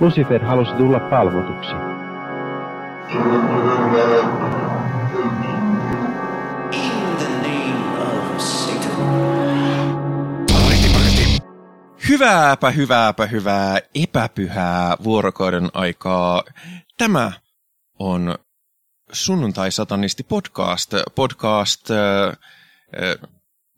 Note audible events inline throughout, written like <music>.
Lucifer halusi tulla palvotuksi. Hyvääpä, hyvääpä, hyvää, epäpyhää vuorokauden aikaa. Tämä on Sunnuntai-satanisti podcast, podcast äh, äh,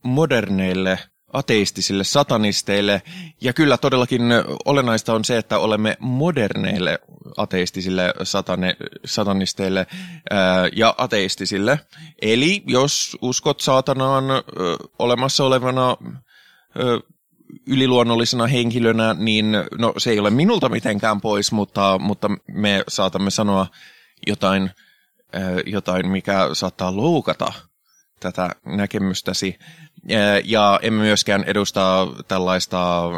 moderneille ateistisille satanisteille. Ja kyllä todellakin olennaista on se, että olemme moderneille ateistisille satane, satanisteille ää, ja ateistisille. Eli jos uskot saatanaan ö, olemassa olevana ö, yliluonnollisena henkilönä, niin no se ei ole minulta mitenkään pois, mutta, mutta me saatamme sanoa jotain, ö, jotain, mikä saattaa loukata tätä näkemystäsi. Ja emme myöskään edusta tällaista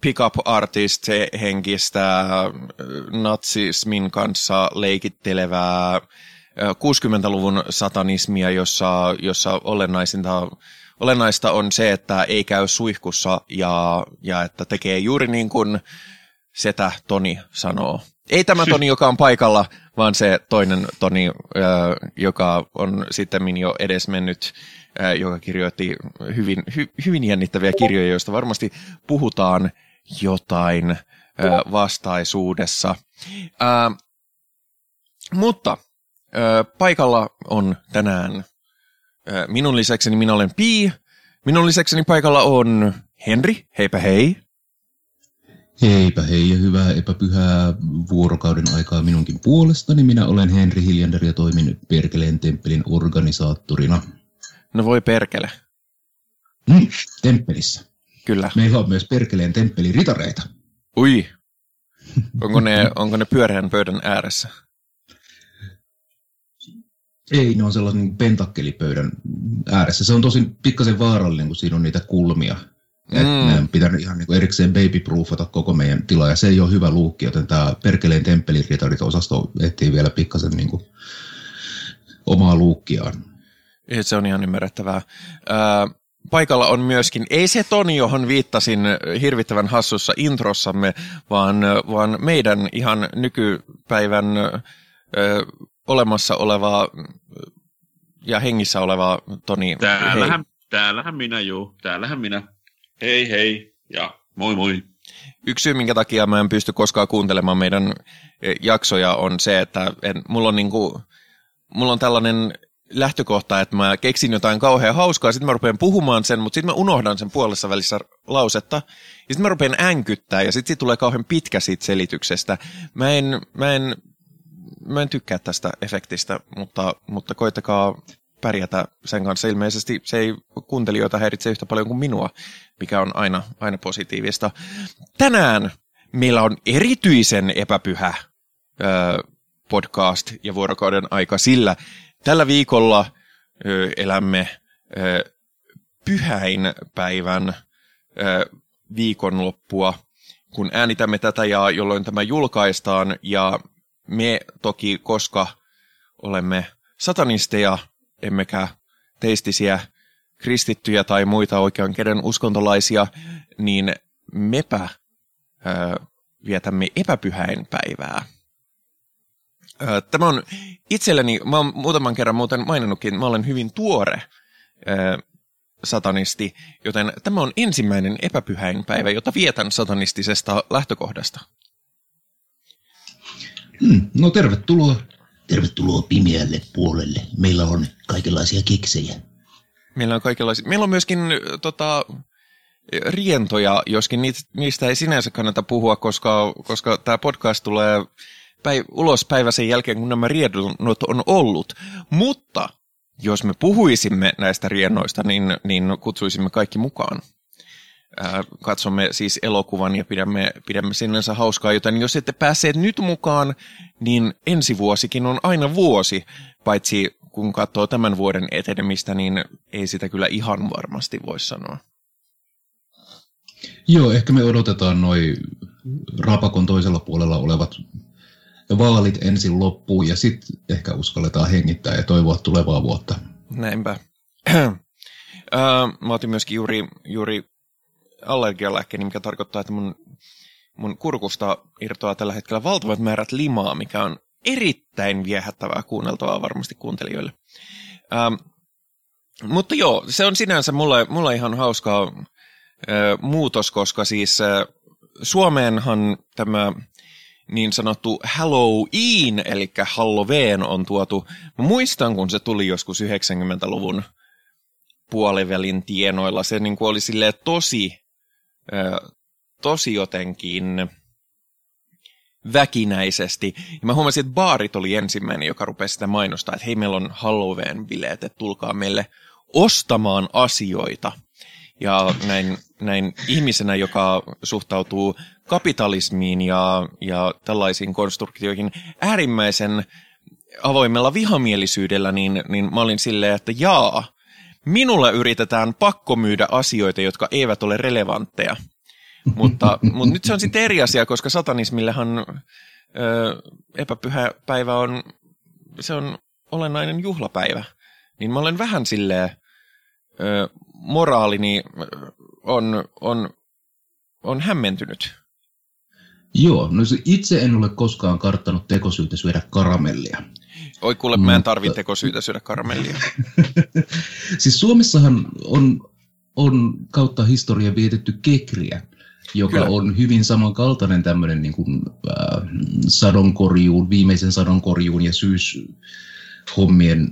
pick-up artist-henkistä natsismin kanssa leikittelevää 60-luvun satanismia, jossa, jossa olennaisinta, olennaista on se, että ei käy suihkussa ja, ja että tekee juuri niin kuin setä Toni sanoo. Ei tämä Toni, joka on paikalla, vaan se toinen Toni, joka on sitten jo edesmennyt, joka kirjoitti hyvin, hy, hyvin jännittäviä kirjoja, joista varmasti puhutaan jotain vastaisuudessa. mutta paikalla on tänään minun lisäkseni minä olen Pi, minun lisäkseni paikalla on Henri, heipä hei. Heipä hei ja hyvää epäpyhää vuorokauden aikaa minunkin puolestani. Minä olen Henri Hiljander ja toimin Perkeleen temppelin organisaattorina. No voi perkele. Mm, temppelissä. Kyllä. Meillä on myös Perkeleen temppelin ritareita. Ui. Onko ne, onko ne pyöreän pöydän ääressä? Ei, ne on sellaisen pentakkelipöydän ääressä. Se on tosi pikkasen vaarallinen, kun siinä on niitä kulmia. Mm. meidän pitää ihan niin erikseen babyproofata koko meidän tila, ja se ei ole hyvä luukki, joten tämä Perkeleen temppeliritarit-osasto etsii vielä pikkasen niin kuin omaa luukkiaan. Se on ihan ymmärrettävää. Äh, paikalla on myöskin, ei se Toni, johon viittasin hirvittävän hassussa introssamme, vaan, vaan meidän ihan nykypäivän äh, olemassa oleva ja hengissä oleva Toni. Täällähän, täällähän minä, juu, täällähän minä hei hei ja moi moi. Yksi syy, minkä takia mä en pysty koskaan kuuntelemaan meidän e, jaksoja on se, että en, mulla, on niinku, mulla on tällainen lähtökohta, että mä keksin jotain kauhean hauskaa, sitten mä rupean puhumaan sen, mutta sitten mä unohdan sen puolessa välissä lausetta, ja sitten mä rupean änkyttää, ja sitten sit tulee kauhean pitkä siitä selityksestä. Mä en, mä en, mä en tykkää tästä efektistä, mutta, mutta koitakaa pärjätä sen kanssa. Ilmeisesti se ei kuuntelijoita häiritse yhtä paljon kuin minua, mikä on aina, aina positiivista. Tänään meillä on erityisen epäpyhä ö, podcast ja vuorokauden aika, sillä tällä viikolla ö, elämme ö, pyhäin päivän ö, viikonloppua, kun äänitämme tätä ja jolloin tämä julkaistaan. Ja me toki, koska olemme satanisteja, emmekä teistisiä kristittyjä tai muita oikean käden uskontolaisia, niin mepä ö, vietämme epäpyhäin päivää. Ö, tämä on itselleni, mä oon muutaman kerran muuten maininnutkin, mä olen hyvin tuore ö, satanisti, joten tämä on ensimmäinen epäpyhäin päivä, jota vietän satanistisesta lähtökohdasta. Hmm, no tervetuloa Tervetuloa pimeälle puolelle. Meillä on kaikenlaisia keksejä. Meillä on kaikenlaisia. Meillä on myöskin tota, rientoja, joskin niistä ei sinänsä kannata puhua, koska, koska tämä podcast tulee päiv- ulos päivä sen jälkeen, kun nämä riennot on ollut. Mutta jos me puhuisimme näistä riennoista, niin, niin kutsuisimme kaikki mukaan katsomme siis elokuvan ja pidämme, pidämme sinänsä hauskaa, joten jos ette päässeet nyt mukaan, niin ensi vuosikin on aina vuosi, paitsi kun katsoo tämän vuoden etenemistä, niin ei sitä kyllä ihan varmasti voi sanoa. Joo, ehkä me odotetaan noin rapakon toisella puolella olevat vaalit ensin loppuun ja sitten ehkä uskalletaan hengittää ja toivoa tulevaa vuotta. Näinpä. <clears throat> Mä otin myöskin juuri, juuri allergialääkkeeni, mikä tarkoittaa, että mun mun kurkusta irtoaa tällä hetkellä valtavat määrät limaa, mikä on erittäin viehättävää kuunneltavaa varmasti kuuntelijoille. Ähm, mutta joo, se on sinänsä mulle, mulle ihan hauskaa äh, muutos, koska siis äh, Suomeenhan tämä niin sanottu Halloween, eli Halloween on tuotu. Mä muistan, kun se tuli joskus 90-luvun puolivälin tienoilla. Se niin kuin oli silleen tosi, tosi jotenkin väkinäisesti. Ja mä huomasin, että baarit oli ensimmäinen, joka rupesi sitä mainostaa, että hei, meillä on Halloween-bileet, että tulkaa meille ostamaan asioita. Ja näin, näin ihmisenä, joka suhtautuu kapitalismiin ja, ja tällaisiin konstruktioihin äärimmäisen avoimella vihamielisyydellä, niin, niin mä olin silleen, että jaa, minulle yritetään pakkomyydä asioita, jotka eivät ole relevantteja. mutta, <laughs> mutta nyt se on sitten eri asia, koska satanismillehan ö, epäpyhä päivä on, se on olennainen juhlapäivä. Niin mä olen vähän silleen, ö, moraalini on, on, on hämmentynyt. Joo, no se itse en ole koskaan karttanut tekosyytä syödä karamellia. Oi kuule, mä en tarvi tekosyytä syödä karamellia. <laughs> siis Suomessahan on, on kautta historia vietetty kekriä, joka Kyllä. on hyvin samankaltainen tämmöinen niin kuin, äh, sadonkorjuun, viimeisen sadonkorjuun ja syyshommien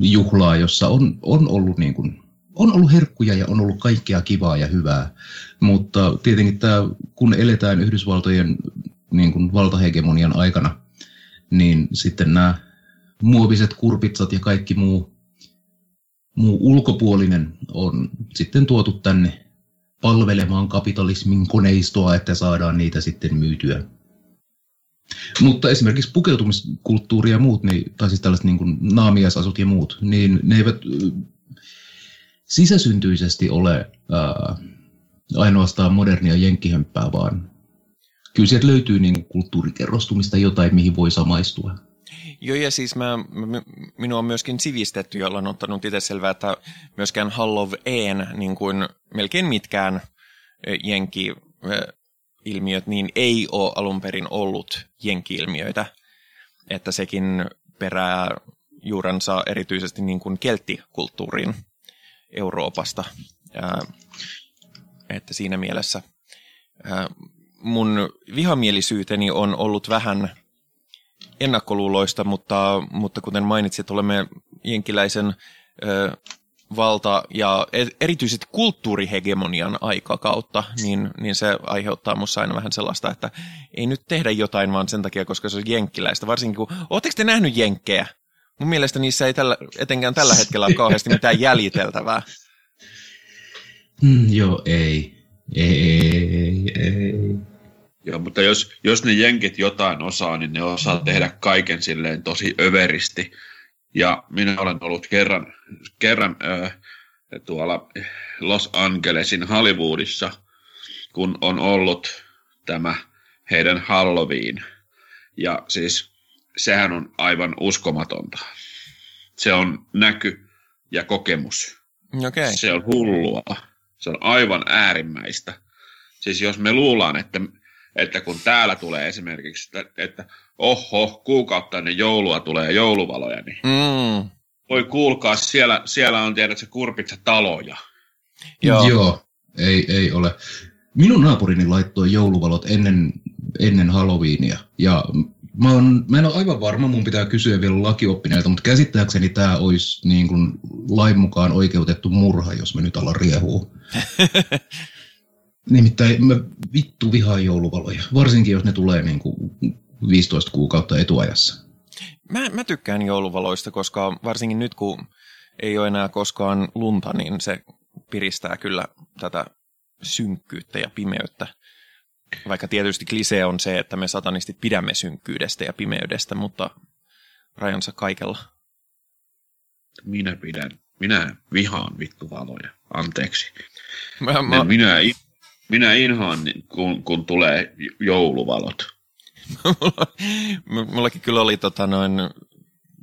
juhlaa, jossa on, on ollut niin kuin, on ollut herkkuja ja on ollut kaikkea kivaa ja hyvää, mutta tietenkin tämä, kun eletään Yhdysvaltojen niin kuin valtahegemonian aikana, niin sitten nämä muoviset kurpitsat ja kaikki muu, muu ulkopuolinen on sitten tuotu tänne palvelemaan kapitalismin koneistoa, että saadaan niitä sitten myytyä. Mutta esimerkiksi pukeutumiskulttuuri ja muut, niin, tai siis tällaiset niin kuin naamiaisasut ja muut, niin ne eivät sisäsyntyisesti ole ää, ainoastaan modernia jenkkihömppää, vaan kyllä sieltä löytyy niin kulttuurikerrostumista jotain, mihin voi samaistua. Joo, ja siis mä, minua on myöskin sivistetty, jolla on ottanut itse selvää, että myöskään Halloween, niin kuin melkein mitkään jenki-ilmiöt, niin ei ole alun perin ollut jenki-ilmiöitä. Että sekin perää juurensa erityisesti niin kuin kelttikulttuuriin. Euroopasta. Ää, että siinä mielessä ää, mun vihamielisyyteni on ollut vähän ennakkoluuloista, mutta, mutta kuten mainitsit, olemme jenkiläisen ää, valta- ja e-, erityisesti kulttuurihegemonian aikakautta, niin, niin se aiheuttaa minussa aina vähän sellaista, että ei nyt tehdä jotain vaan sen takia, koska se on jenkkiläistä. Varsinkin kun, ootteko te nähnyt jenkkejä? Mun mielestä niissä ei tällä, etenkään tällä hetkellä ole kauheasti mitään jäljiteltävää. Mm, joo, ei. Ei, ei. Joo, mutta jos, jos ne jenkit jotain osaa, niin ne osaa tehdä kaiken silleen tosi överisti. Ja minä olen ollut kerran, kerran äh, tuolla Los Angelesin Hollywoodissa, kun on ollut tämä heidän Halloween. Ja siis sehän on aivan uskomatonta. Se on näky ja kokemus. Okay. Se on hullua. Se on aivan äärimmäistä. Siis jos me luullaan, että, että kun täällä tulee esimerkiksi, että, että oho, kuukautta ennen joulua tulee jouluvaloja, niin mm. voi kuulkaa, siellä, siellä on tiedät se kurpitsa taloja. Joo. Joo, ei, ei ole. Minun naapurini laittoi jouluvalot ennen, ennen Halloweenia, ja Mä, on, mä en ole aivan varma, mun pitää kysyä vielä lakioppineilta, mutta käsittääkseni tämä olisi niin kuin lain mukaan oikeutettu murha, jos me nyt alan riehuu. <laughs> Nimittäin mä vittu vihaan jouluvaloja, varsinkin jos ne tulee niin kuin 15 kuukautta etuajassa. Mä, mä tykkään jouluvaloista, koska varsinkin nyt kun ei ole enää koskaan lunta, niin se piristää kyllä tätä synkkyyttä ja pimeyttä. Vaikka tietysti klisee on se, että me satanistit pidämme synkkyydestä ja pimeydestä, mutta rajansa kaikella. Minä pidän, minä vihaan vittu valoja, anteeksi. Mä, mä... Minä, minä inhoan, kun, kun tulee jouluvalot. <laughs> Mullakin kyllä oli tota noin,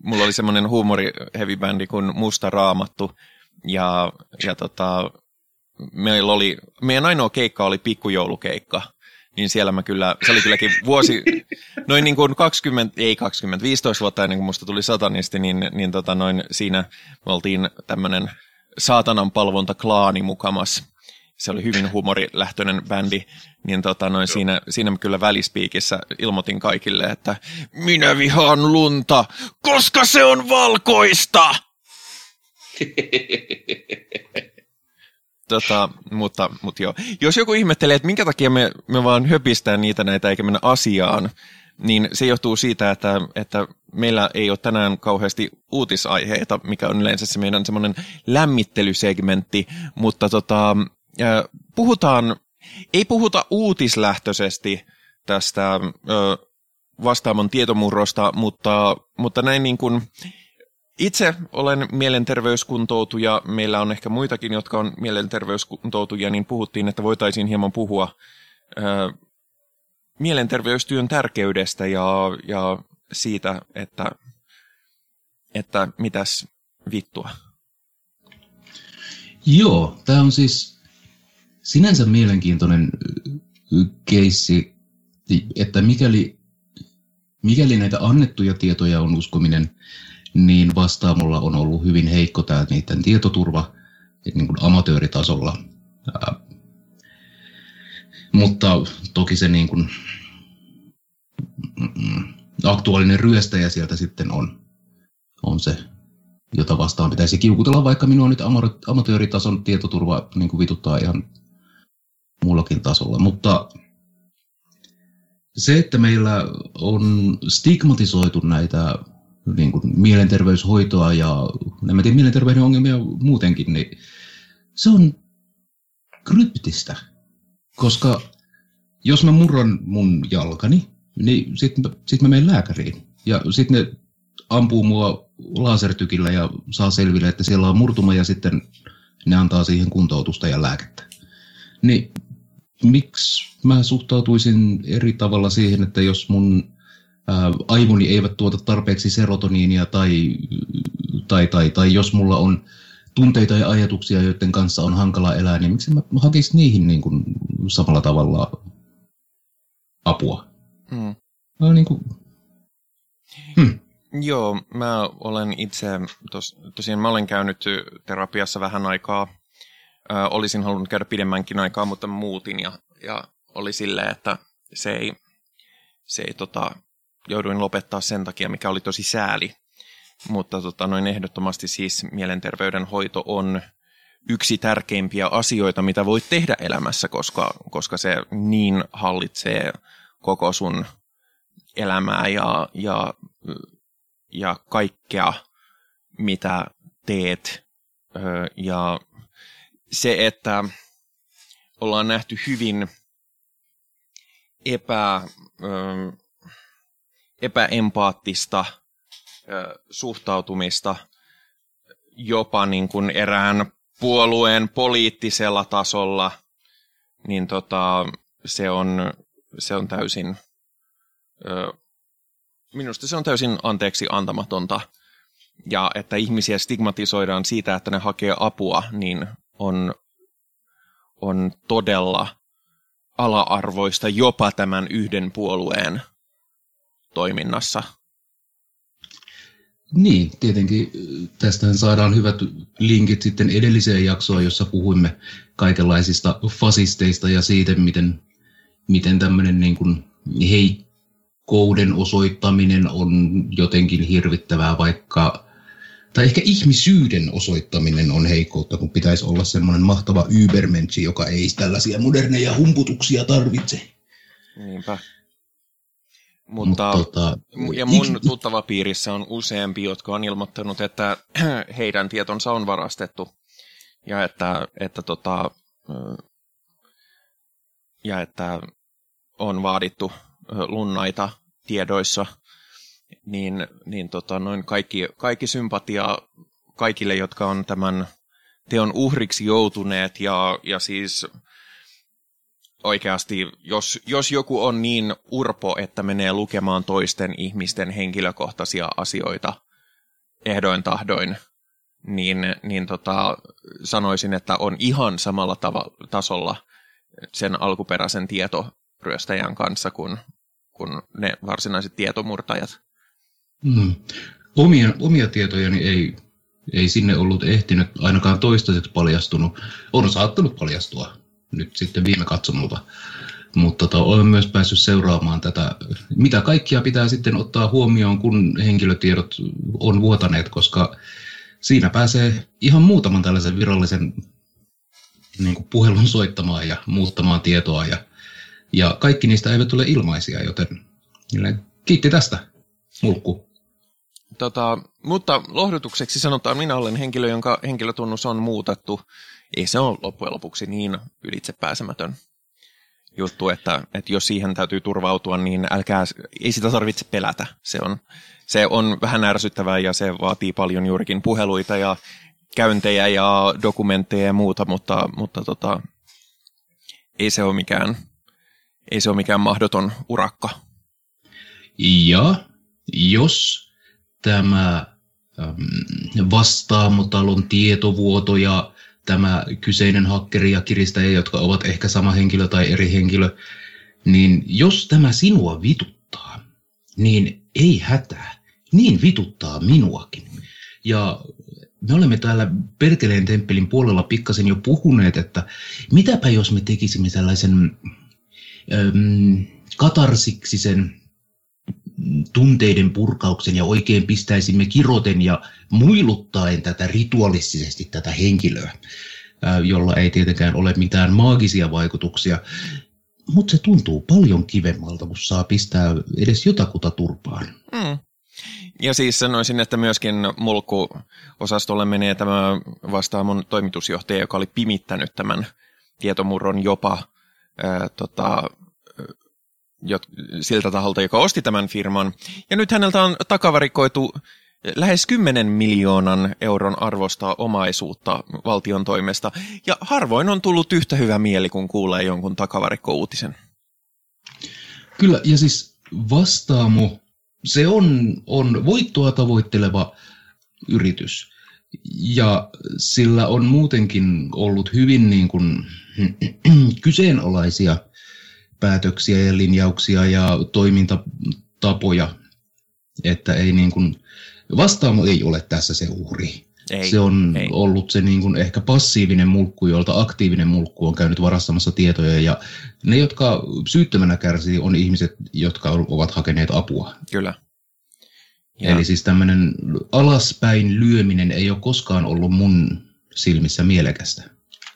mulla oli semmoinen huumori heavy bändi kuin Musta Raamattu, ja, ja tota, meillä oli, meidän ainoa keikka oli pikkujoulukeikka, niin siellä mä kyllä, se oli kylläkin vuosi, <laughs> noin niin kuin 20, ei 20, 15 vuotta ennen kuin musta tuli satanisti, niin, niin tota noin siinä me oltiin tämmöinen saatanan palvonta klaani mukamas. Se oli hyvin humorilähtöinen bändi, niin tota noin siinä, siinä kyllä välispiikissä ilmoitin kaikille, että minä vihaan lunta, koska se on valkoista! <laughs> Tota, mutta, mutta joo. Jos joku ihmettelee, että minkä takia me, me vaan höpistään niitä näitä eikä mennä asiaan, niin se johtuu siitä, että, että meillä ei ole tänään kauheasti uutisaiheita, mikä on yleensä se meidän semmoinen lämmittelysegmentti, mutta tota, puhutaan, ei puhuta uutislähtöisesti tästä vastaamon tietomurrosta, mutta, mutta näin niin kuin itse olen mielenterveyskuntoutuja, meillä on ehkä muitakin, jotka on mielenterveyskuntoutuja, niin puhuttiin, että voitaisiin hieman puhua ö, mielenterveystyön tärkeydestä ja, ja siitä, että, että mitäs vittua. Joo, tämä on siis sinänsä mielenkiintoinen keissi, että mikäli, mikäli näitä annettuja tietoja on uskominen, niin vastaamolla on ollut hyvin heikko tämä niiden tietoturva niin kuin amatööritasolla. Ää, mutta toki se niin kuin, mm, aktuaalinen ryöstäjä sieltä sitten on, on se, jota vastaan pitäisi kiukutella, vaikka minua nyt amatööritason tietoturva niin kuin vituttaa ihan muullakin tasolla. Mutta se, että meillä on stigmatisoitu näitä niin kuin mielenterveyshoitoa ja nämä tiedä, mielenterveyden ongelmia muutenkin, niin se on kryptistä. Koska jos mä murran mun jalkani, niin sitten sit mä menen lääkäriin. Ja sitten ne ampuu mua lasertykillä ja saa selville, että siellä on murtuma ja sitten ne antaa siihen kuntoutusta ja lääkettä. Niin miksi mä suhtautuisin eri tavalla siihen, että jos mun ää, aivoni eivät tuota tarpeeksi serotoniinia tai, tai, tai, tai jos mulla on tunteita ja ajatuksia, joiden kanssa on hankala elää, niin miksi mä hakisin niihin niin kuin samalla tavalla apua? Hmm. No, niin kuin... hmm. Joo, mä olen itse, tos, tosiaan mä olen käynyt terapiassa vähän aikaa. Ö, olisin halunnut käydä pidemmänkin aikaa, mutta muutin ja, ja oli silleen, että se ei, se ei tota, jouduin lopettaa sen takia, mikä oli tosi sääli. Mutta tota, noin ehdottomasti siis mielenterveyden hoito on yksi tärkeimpiä asioita, mitä voit tehdä elämässä, koska, koska se niin hallitsee koko sun elämää ja, ja, ja kaikkea, mitä teet. Ja se, että ollaan nähty hyvin epä, epäempaattista suhtautumista jopa niin kuin erään puolueen poliittisella tasolla, niin tota, se, on, se on täysin, minusta se on täysin anteeksi antamatonta. Ja että ihmisiä stigmatisoidaan siitä, että ne hakee apua, niin on, on todella ala-arvoista jopa tämän yhden puolueen toiminnassa. Niin, tietenkin tästähän saadaan hyvät linkit sitten edelliseen jaksoon, jossa puhuimme kaikenlaisista fasisteista ja siitä, miten, miten tämmöinen niin kuin heikkouden osoittaminen on jotenkin hirvittävää, vaikka tai ehkä ihmisyyden osoittaminen on heikkoutta, kun pitäisi olla semmoinen mahtava übermensch, joka ei tällaisia moderneja humputuksia tarvitse. Niinpä. Mutta, Mut, tota, ja mun tuttava piirissä on useampi, jotka on ilmoittanut, että <clears throat> heidän tietonsa on varastettu. Ja että, että, tota, ja että on vaadittu lunnaita tiedoissa, niin, niin tota, noin kaikki, kaikki sympatia kaikille, jotka on tämän teon uhriksi joutuneet ja, ja siis oikeasti, jos, jos joku on niin urpo, että menee lukemaan toisten ihmisten henkilökohtaisia asioita ehdoin tahdoin, niin, niin tota, sanoisin, että on ihan samalla tava- tasolla sen alkuperäisen tieto ryöstäjän kanssa kuin, kuin ne varsinaiset tietomurtajat. Mm. Omia, omia tietojani ei, ei sinne ollut ehtinyt ainakaan toistaiseksi paljastunut. On saattanut paljastua nyt sitten viime katsomulta. Mutta tota, olen myös päässyt seuraamaan tätä, mitä kaikkia pitää sitten ottaa huomioon, kun henkilötiedot on vuotaneet, koska siinä pääsee ihan muutaman tällaisen virallisen niin kuin puhelun soittamaan ja muuttamaan tietoa. Ja, ja kaikki niistä eivät ole ilmaisia, joten kiitti tästä, mulkku. Tota, mutta lohdutukseksi sanotaan, minä olen henkilö, jonka henkilötunnus on muutettu. Ei se ole loppujen lopuksi niin ylitsepääsemätön juttu, että, että jos siihen täytyy turvautua, niin älkää, ei sitä tarvitse pelätä. Se on, se on vähän ärsyttävää ja se vaatii paljon juurikin puheluita ja käyntejä ja dokumentteja ja muuta, mutta, mutta tota, ei se ole mikään, ei se ole mikään mahdoton urakka. Ja jos tämä vastaamotalon tietovuoto ja tämä kyseinen hakkeri ja kiristäjä, jotka ovat ehkä sama henkilö tai eri henkilö, niin jos tämä sinua vituttaa, niin ei hätää. Niin vituttaa minuakin. Ja me olemme täällä Perkeleen temppelin puolella pikkasen jo puhuneet, että mitäpä jos me tekisimme sellaisen äm, katarsiksisen tunteiden purkauksen ja oikein pistäisimme kiroten ja muiluttaen tätä ritualistisesti tätä henkilöä, jolla ei tietenkään ole mitään maagisia vaikutuksia. Mutta se tuntuu paljon kivemmalta, kun saa pistää edes jotakuta turpaan. Mm. Ja siis sanoisin, että myöskin mulkku-osastolle menee tämä vastaamon toimitusjohtaja, joka oli pimittänyt tämän tietomurron jopa ää, tota, siltä taholta, joka osti tämän firman. Ja nyt häneltä on takavarikoitu lähes 10 miljoonan euron arvosta omaisuutta valtion toimesta. Ja harvoin on tullut yhtä hyvä mieli, kun kuulee jonkun takavarikko-uutisen. Kyllä, ja siis vastaamo, se on, on voittoa tavoitteleva yritys. Ja sillä on muutenkin ollut hyvin niin kuin, <clears throat> kyseenalaisia päätöksiä ja linjauksia ja toimintatapoja, että ei niin kuin, vastaamo ei ole tässä se uhri. Ei, se on ei. ollut se niin kuin ehkä passiivinen mulkku, jolta aktiivinen mulkku on käynyt varastamassa tietoja. Ja ne, jotka syyttömänä kärsii, on ihmiset, jotka ovat hakeneet apua. Kyllä. Ja. Eli siis tämmöinen alaspäin lyöminen ei ole koskaan ollut mun silmissä mielekästä.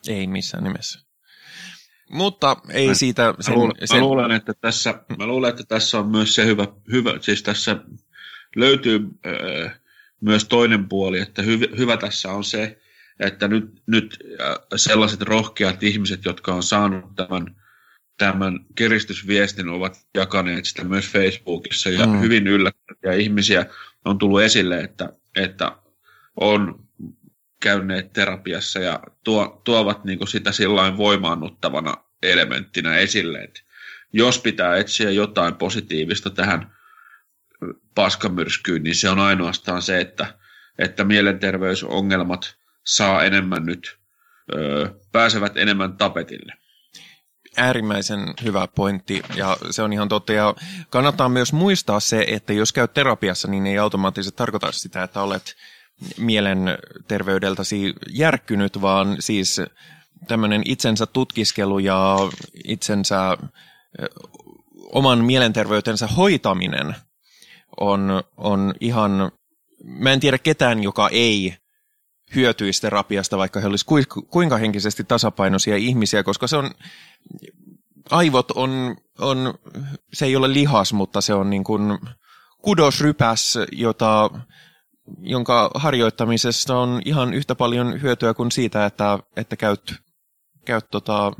Ei missään nimessä. Mutta ei mä, siitä... Sen, mä, luulen, sen... Mä, luulen, että tässä, mä luulen, että tässä on myös se hyvä, hyvä siis tässä löytyy äh, myös toinen puoli, että hy, hyvä tässä on se, että nyt, nyt äh, sellaiset rohkeat ihmiset, jotka on saanut tämän, tämän kiristysviestin, ovat jakaneet sitä myös Facebookissa ja mm. hyvin yllättäviä ihmisiä on tullut esille, että, että on käyneet terapiassa ja tuo, tuovat niin sitä sillain voimaannuttavana elementtinä esille, että jos pitää etsiä jotain positiivista tähän paskamyrskyyn, niin se on ainoastaan se, että, että mielenterveysongelmat saa enemmän nyt, ö, pääsevät enemmän tapetille. Äärimmäisen hyvä pointti ja se on ihan totta. Ja kannattaa myös muistaa se, että jos käyt terapiassa, niin ei automaattisesti tarkoita sitä, että olet mielenterveydeltäsi järkkynyt, vaan siis tämmöinen itsensä tutkiskelu ja itsensä oman mielenterveytensä hoitaminen on, on ihan, mä en tiedä ketään, joka ei hyötyisi terapiasta, vaikka he olisivat kuinka henkisesti tasapainoisia ihmisiä, koska se on, aivot on, on se ei ole lihas, mutta se on niin kuin kudosrypäs, jota jonka harjoittamisesta on ihan yhtä paljon hyötyä kuin siitä, että, että käyt, käyt tota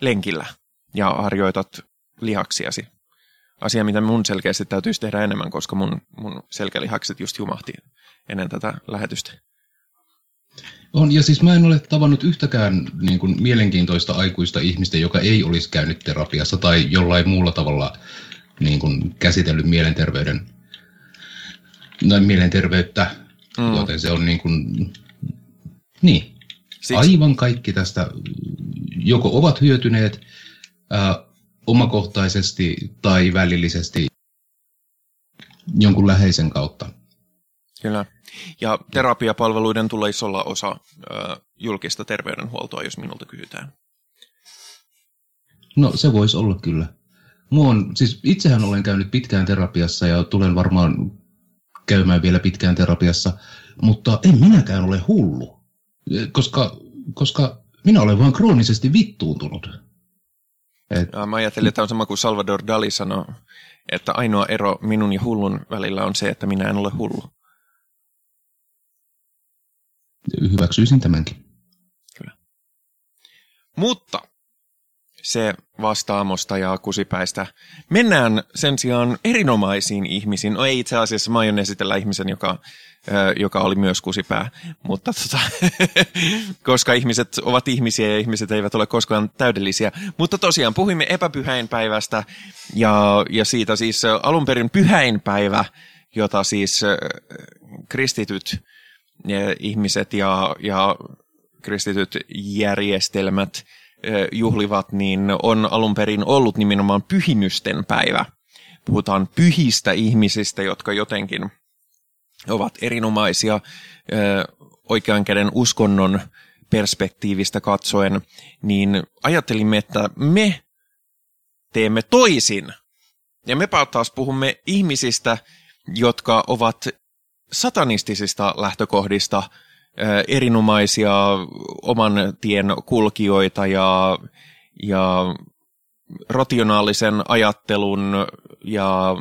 lenkillä ja harjoitat lihaksiasi. Asia, mitä mun selkeästi täytyisi tehdä enemmän, koska mun, mun selkälihakset just jumahti ennen tätä lähetystä. On, ja siis mä en ole tavannut yhtäkään niin kuin, mielenkiintoista aikuista ihmistä, joka ei olisi käynyt terapiassa tai jollain muulla tavalla niin kuin, käsitellyt mielenterveyden noin mielenterveyttä, mm. joten se on niin kuin, niin, Siksi. aivan kaikki tästä joko ovat hyötyneet, ää, omakohtaisesti tai välillisesti jonkun läheisen kautta. Kyllä. Ja terapiapalveluiden tulisi olla osa ö, julkista terveydenhuoltoa, jos minulta kysytään. No se voisi olla kyllä. Mua on, siis itsehän olen käynyt pitkään terapiassa ja tulen varmaan käymään vielä pitkään terapiassa, mutta en minäkään ole hullu, koska, koska minä olen vain kroonisesti vittuuntunut. Et... Ja mä ajattelin, että on sama kuin Salvador Dali sanoi, että ainoa ero minun ja hullun välillä on se, että minä en ole hullu. Hyväksyisin tämänkin. Kyllä. Mutta se vastaamosta ja kusipäistä. Mennään sen sijaan erinomaisiin ihmisiin. No ei itse asiassa, mä aion esitellä ihmisen, joka, joka oli myös kusipää, mutta tota, <laughs> koska ihmiset ovat ihmisiä ja ihmiset eivät ole koskaan täydellisiä. Mutta tosiaan puhuimme epäpyhäinpäivästä ja, ja siitä siis alun perin pyhäinpäivä, jota siis kristityt ihmiset ja, ja kristityt järjestelmät – juhlivat, niin on alun perin ollut nimenomaan pyhimysten päivä. Puhutaan pyhistä ihmisistä, jotka jotenkin ovat erinomaisia oikean käden uskonnon perspektiivistä katsoen, niin ajattelimme, että me teemme toisin. Ja me taas puhumme ihmisistä, jotka ovat satanistisista lähtökohdista – erinomaisia oman tien kulkijoita ja, ja rationaalisen ajattelun ja,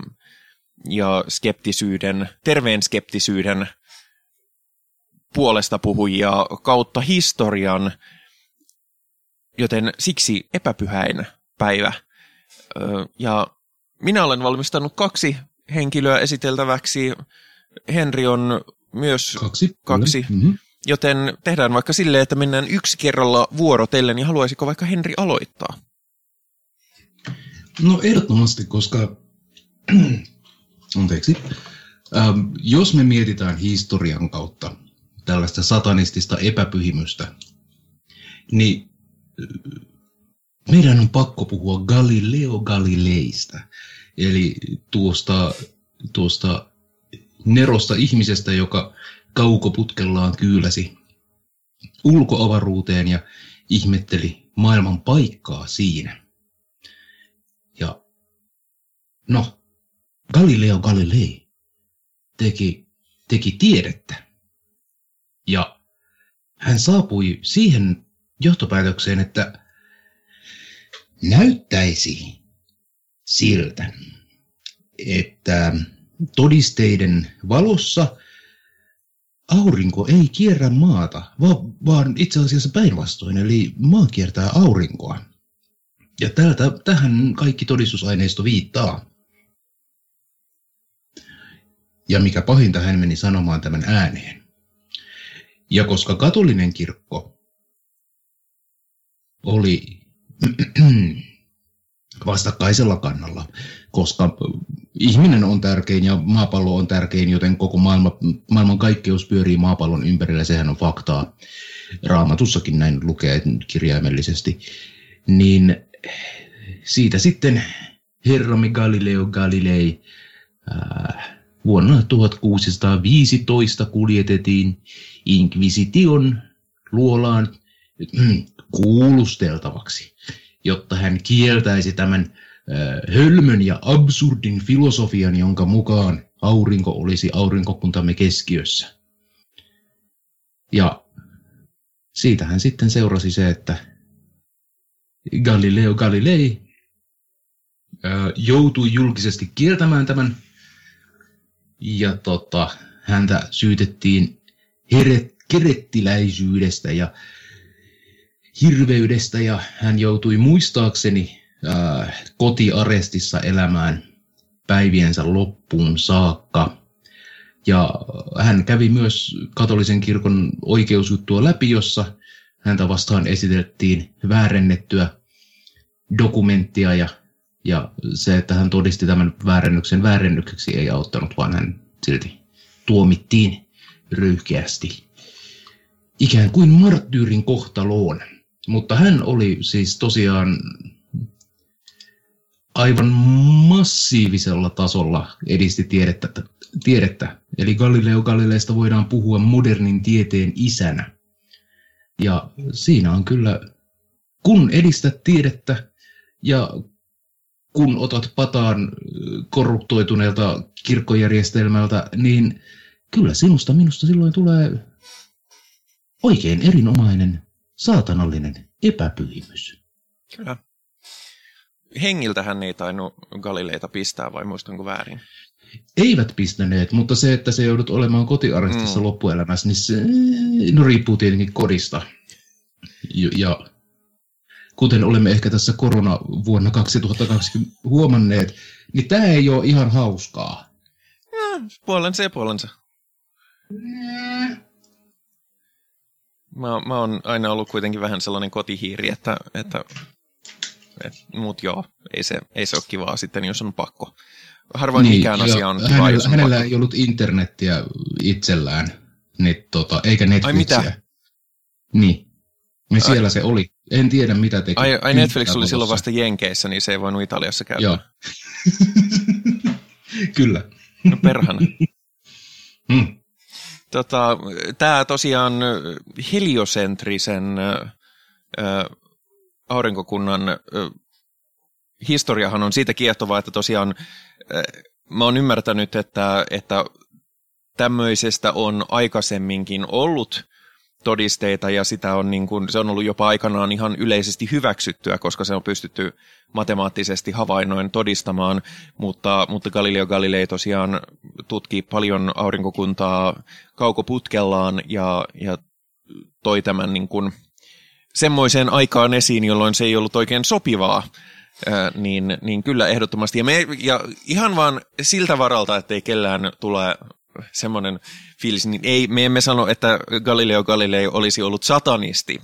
ja skeptisyyden, terveen skeptisyyden puolesta puhujia kautta historian, joten siksi epäpyhäin päivä. Ja minä olen valmistanut kaksi henkilöä esiteltäväksi. Henri on myös kaksi. kaksi. Mm-hmm. Joten tehdään vaikka silleen, että mennään yksi kerralla vuorotellen, niin haluaisiko vaikka Henri aloittaa? No ehdottomasti, koska <clears throat> anteeksi, ähm, jos me mietitään historian kautta tällaista satanistista epäpyhimystä, niin äh, meidän on pakko puhua Galileo Galileista, eli tuosta, tuosta nerosta ihmisestä, joka kaukoputkellaan kyyläsi ulkoavaruuteen ja ihmetteli maailman paikkaa siinä. Ja no, Galileo Galilei teki, teki tiedettä. Ja hän saapui siihen johtopäätökseen, että näyttäisi siltä, että todisteiden valossa aurinko ei kierrä maata, vaan itse asiassa päinvastoin, eli maa kiertää aurinkoa. Ja tältä, tähän kaikki todistusaineisto viittaa. Ja mikä pahinta, hän meni sanomaan tämän ääneen. Ja koska katolinen kirkko oli <clears throat> vastakkaisella kannalla, koska ihminen on tärkein ja maapallo on tärkein, joten koko maailma, maailman kaikkeus pyörii maapallon ympärillä, sehän on faktaa. Raamatussakin näin lukee kirjaimellisesti. Niin siitä sitten herramme Galileo Galilei äh, vuonna 1615 kuljetettiin Inquisition luolaan kuulusteltavaksi jotta hän kieltäisi tämän hölmön ja absurdin filosofian, jonka mukaan aurinko olisi aurinkokuntamme keskiössä. Ja siitähän sitten seurasi se, että Galileo Galilei joutui julkisesti kieltämään tämän ja tota, häntä syytettiin heret, kerettiläisyydestä ja hirveydestä ja hän joutui muistaakseni kotiarestissa elämään päiviensä loppuun saakka. Ja hän kävi myös katolisen kirkon oikeusjuttua läpi, jossa häntä vastaan esitettiin väärennettyä dokumenttia ja, ja se, että hän todisti tämän väärennyksen väärennykseksi ei auttanut, vaan hän silti tuomittiin röyhkeästi ikään kuin marttyyrin kohtaloon. Mutta hän oli siis tosiaan aivan massiivisella tasolla edisti tiedettä, tiedettä. Eli Galileo Galileista voidaan puhua modernin tieteen isänä. Ja siinä on kyllä, kun edistät tiedettä ja kun otat pataan korruptoituneelta kirkkojärjestelmältä, niin kyllä sinusta minusta silloin tulee oikein erinomainen saatanallinen epäpyhimys. Kyllä. Hengiltähän ei tainnut Galileita pistää, vai muistanko väärin? Eivät pistäneet, mutta se, että se joudut olemaan kotiarestissa mm. loppuelämässä, niin se no, riippuu tietenkin kodista. Ja, kuten olemme ehkä tässä korona vuonna 2020 huomanneet, niin tämä ei ole ihan hauskaa. Ja, puolensa ja puolensa. Mä, mä oon aina ollut kuitenkin vähän sellainen kotihiiri, että, että, että mut joo, ei se, ei se ole kivaa sitten, jos on pakko. Harvoin niin, mikään asia on kivaa, hänellä, jos on hänellä pakko. ei ollut internettiä itsellään, niin tota, eikä Netflixiä. Ai mitä? Niin. Niin siellä ai, se oli. En tiedä mitä teki. Ai, ai Netflix oli silloin vasta Jenkeissä, niin se ei voinut Italiassa käydä. Joo. <laughs> Kyllä. No perhana. <laughs> hmm. Tota, Tämä tosiaan heliosentrisen äh, aurinkokunnan historiahan on siitä kiehtovaa, että tosiaan mä oon ymmärtänyt, että, että tämmöisestä on aikaisemminkin ollut todisteita ja sitä on niin kuin, se on ollut jopa aikanaan ihan yleisesti hyväksyttyä, koska se on pystytty matemaattisesti havainnoin todistamaan, mutta, mutta Galileo Galilei tosiaan tutki paljon aurinkokuntaa kaukoputkellaan ja, ja toi tämän niin kuin semmoiseen aikaan esiin, jolloin se ei ollut oikein sopivaa, ää, niin, niin kyllä ehdottomasti. Ja, me, ja ihan vaan siltä varalta, ettei kellään tule semmoinen fiilis, niin ei, me emme sano, että Galileo Galilei olisi ollut satanisti,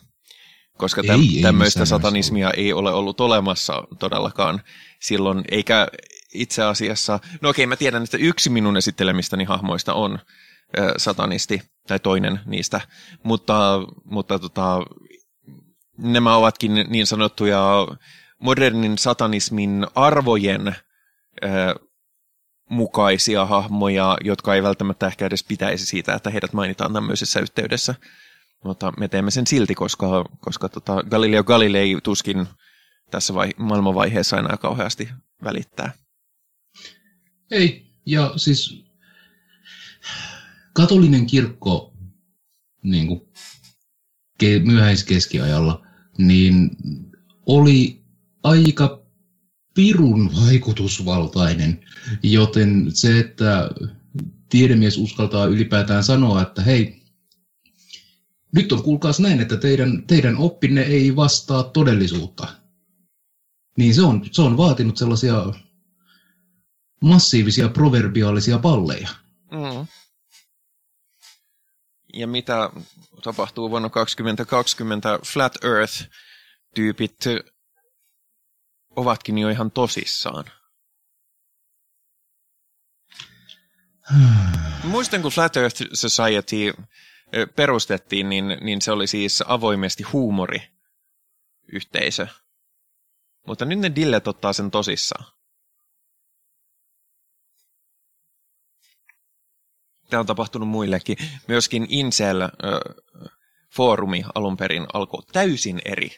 koska täm, ei, tämmöistä ei satanismia ei ole ollut olemassa todellakaan silloin, eikä itse asiassa, no okei, mä tiedän, että yksi minun esittelemistäni hahmoista on äh, satanisti, tai toinen niistä, mutta, mutta tota, nämä ovatkin niin sanottuja modernin satanismin arvojen äh, mukaisia hahmoja, jotka ei välttämättä ehkä edes pitäisi siitä, että heidät mainitaan tämmöisessä yhteydessä. Mutta me teemme sen silti, koska, koska tota Galileo Galilei tuskin tässä vai, maailmanvaiheessa enää kauheasti välittää. Ei, ja siis katolinen kirkko niin kuin myöhäiskeskiajalla, niin oli aika pirun vaikutusvaltainen, joten se, että tiedemies uskaltaa ylipäätään sanoa, että hei, nyt on kuulkaas näin, että teidän, teidän oppinne ei vastaa todellisuutta. Niin se on, se on vaatinut sellaisia massiivisia proverbiaalisia palleja. Mm. Ja mitä tapahtuu vuonna 2020 Flat Earth-tyypit ovatkin jo ihan tosissaan. Muistan, kun Flat Earth Society perustettiin, niin, niin se oli siis avoimesti huumori-yhteisö. Mutta nyt ne dillet ottaa sen tosissaan. Tämä on tapahtunut muillekin. Myöskin Incel-foorumi alun perin alkoi täysin eri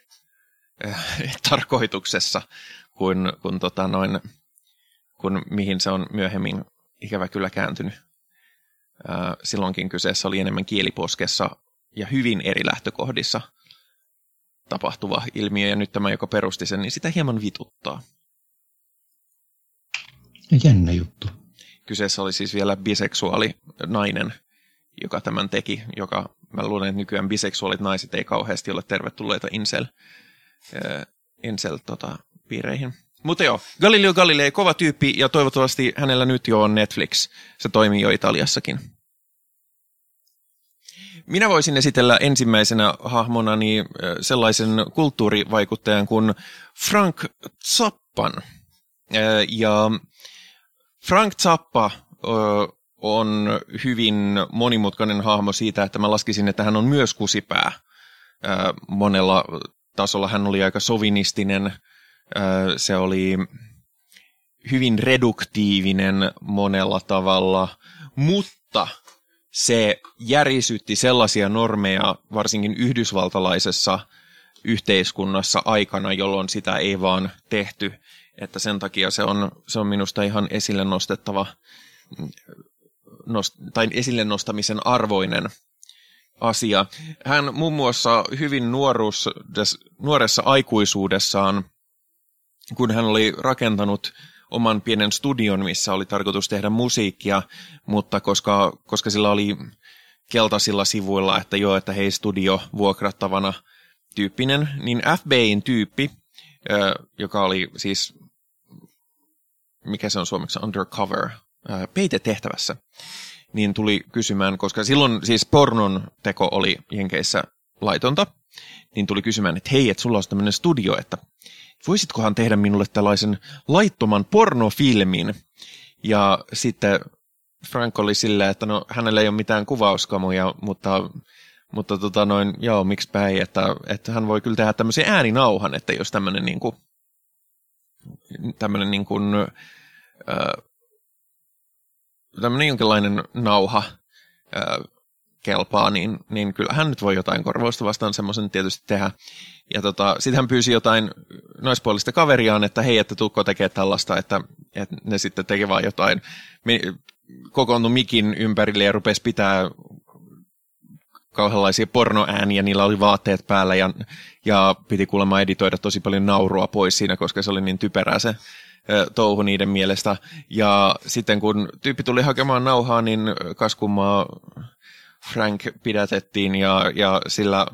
tarkoituksessa kuin, kuin, tota noin, kuin mihin se on myöhemmin ikävä kyllä kääntynyt. silloinkin kyseessä oli enemmän kieliposkessa ja hyvin eri lähtökohdissa tapahtuva ilmiö, ja nyt tämä, joka perusti sen, niin sitä hieman vituttaa. Jännä juttu. Kyseessä oli siis vielä biseksuaali nainen, joka tämän teki, joka mä luulen, että nykyään biseksuaalit naiset ei kauheasti ole tervetulleita incel, äh, incel tota, piireihin. Mutta joo, Galileo Galilei, kova tyyppi ja toivottavasti hänellä nyt jo on Netflix. Se toimii jo Italiassakin. Minä voisin esitellä ensimmäisenä hahmonani sellaisen kulttuurivaikuttajan kuin Frank Zappan. Ja Frank Zappa on hyvin monimutkainen hahmo siitä, että mä laskisin, että hän on myös kusipää. Monella tasolla hän oli aika sovinistinen, se oli hyvin reduktiivinen monella tavalla, mutta se järisytti sellaisia normeja, varsinkin yhdysvaltalaisessa yhteiskunnassa aikana, jolloin sitä ei vaan tehty. Että sen takia se on, se on minusta ihan esille nostettava nost, tai esille nostamisen arvoinen asia. Hän muun muassa hyvin nuoruus, nuoressa aikuisuudessaan, kun hän oli rakentanut oman pienen studion, missä oli tarkoitus tehdä musiikkia, mutta koska, koska sillä oli keltaisilla sivuilla, että joo, että hei studio vuokrattavana tyyppinen, niin FBIin tyyppi, joka oli siis, mikä se on suomeksi, undercover, peitetehtävässä, niin tuli kysymään, koska silloin siis pornon teko oli Jenkeissä laitonta, niin tuli kysymään, että hei, että sulla on tämmöinen studio, että voisitkohan tehdä minulle tällaisen laittoman pornofilmin? Ja sitten Frank oli silleen, että no hänellä ei ole mitään kuvauskamoja, mutta, mutta tota noin, joo, miksi päin, että, että hän voi kyllä tehdä tämmöisen ääninauhan, että jos tämmöinen niin kuin, tämmöinen niin kuin, äh, tämmöinen jonkinlainen nauha ää, kelpaa, niin, niin kyllä hän nyt voi jotain korvausta vastaan semmoisen tietysti tehdä. Ja tota, sitten hän pyysi jotain naispuolista kaveriaan, että hei, että tuukko tekee tällaista, että, että ne sitten teki vaan jotain, kokoontui mikin ympärille ja rupesi pitää kauheanlaisia pornoääniä, niillä oli vaatteet päällä ja, ja piti kuulemma editoida tosi paljon naurua pois siinä, koska se oli niin typerää se touhu niiden mielestä. Ja sitten kun tyyppi tuli hakemaan nauhaa, niin kaskumaa Frank pidätettiin ja, ja sillä,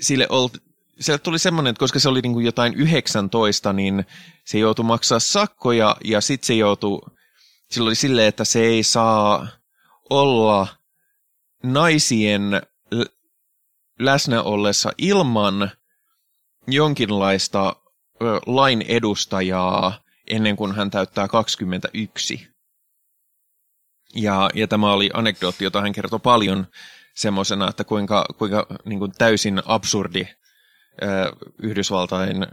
sille olti, se tuli semmoinen, että koska se oli niin kuin jotain 19, niin se joutui maksaa sakkoja ja sitten se joutui, sillä oli silleen, että se ei saa olla naisien läsnä ollessa ilman jonkinlaista lain edustajaa ennen kuin hän täyttää 21. Ja, ja tämä oli anekdootti, jota hän kertoi paljon semmoisena, että kuinka, kuinka niin kuin täysin absurdi Yhdysvaltain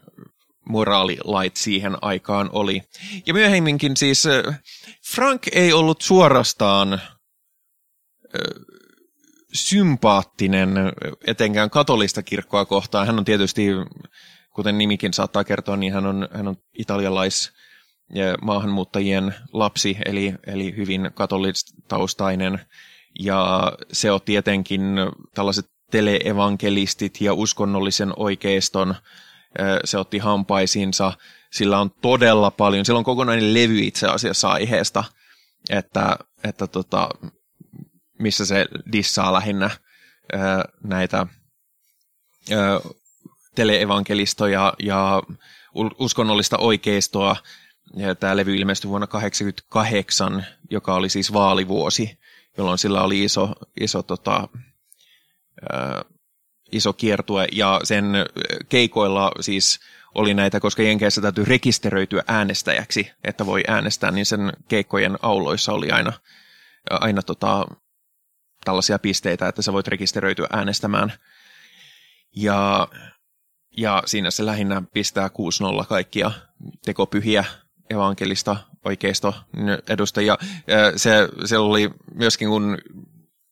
moraalilait siihen aikaan oli. Ja myöhemminkin siis Frank ei ollut suorastaan sympaattinen etenkään katolista kirkkoa kohtaan. Hän on tietysti kuten nimikin saattaa kertoa, niin hän on, hän on italialais maahanmuuttajien lapsi, eli, eli hyvin katolistaustainen. Ja se on tietenkin tällaiset teleevankelistit ja uskonnollisen oikeiston, se otti hampaisinsa. Sillä on todella paljon, sillä on kokonainen levy itse asiassa aiheesta, että, että tota, missä se dissaa lähinnä näitä teleevankelistoja ja uskonnollista oikeistoa. Ja tämä levy ilmestyi vuonna 1988, joka oli siis vaalivuosi, jolloin sillä oli iso, iso, tota, ää, iso kiertue. Ja sen keikoilla siis oli näitä, koska Jenkeissä täytyy rekisteröityä äänestäjäksi, että voi äänestää, niin sen keikkojen auloissa oli aina, aina tota, tällaisia pisteitä, että sä voit rekisteröityä äänestämään. Ja ja siinä se lähinnä pistää 6-0 kaikkia tekopyhiä evankelista oikeisto edustajia. Se, se oli myöskin kun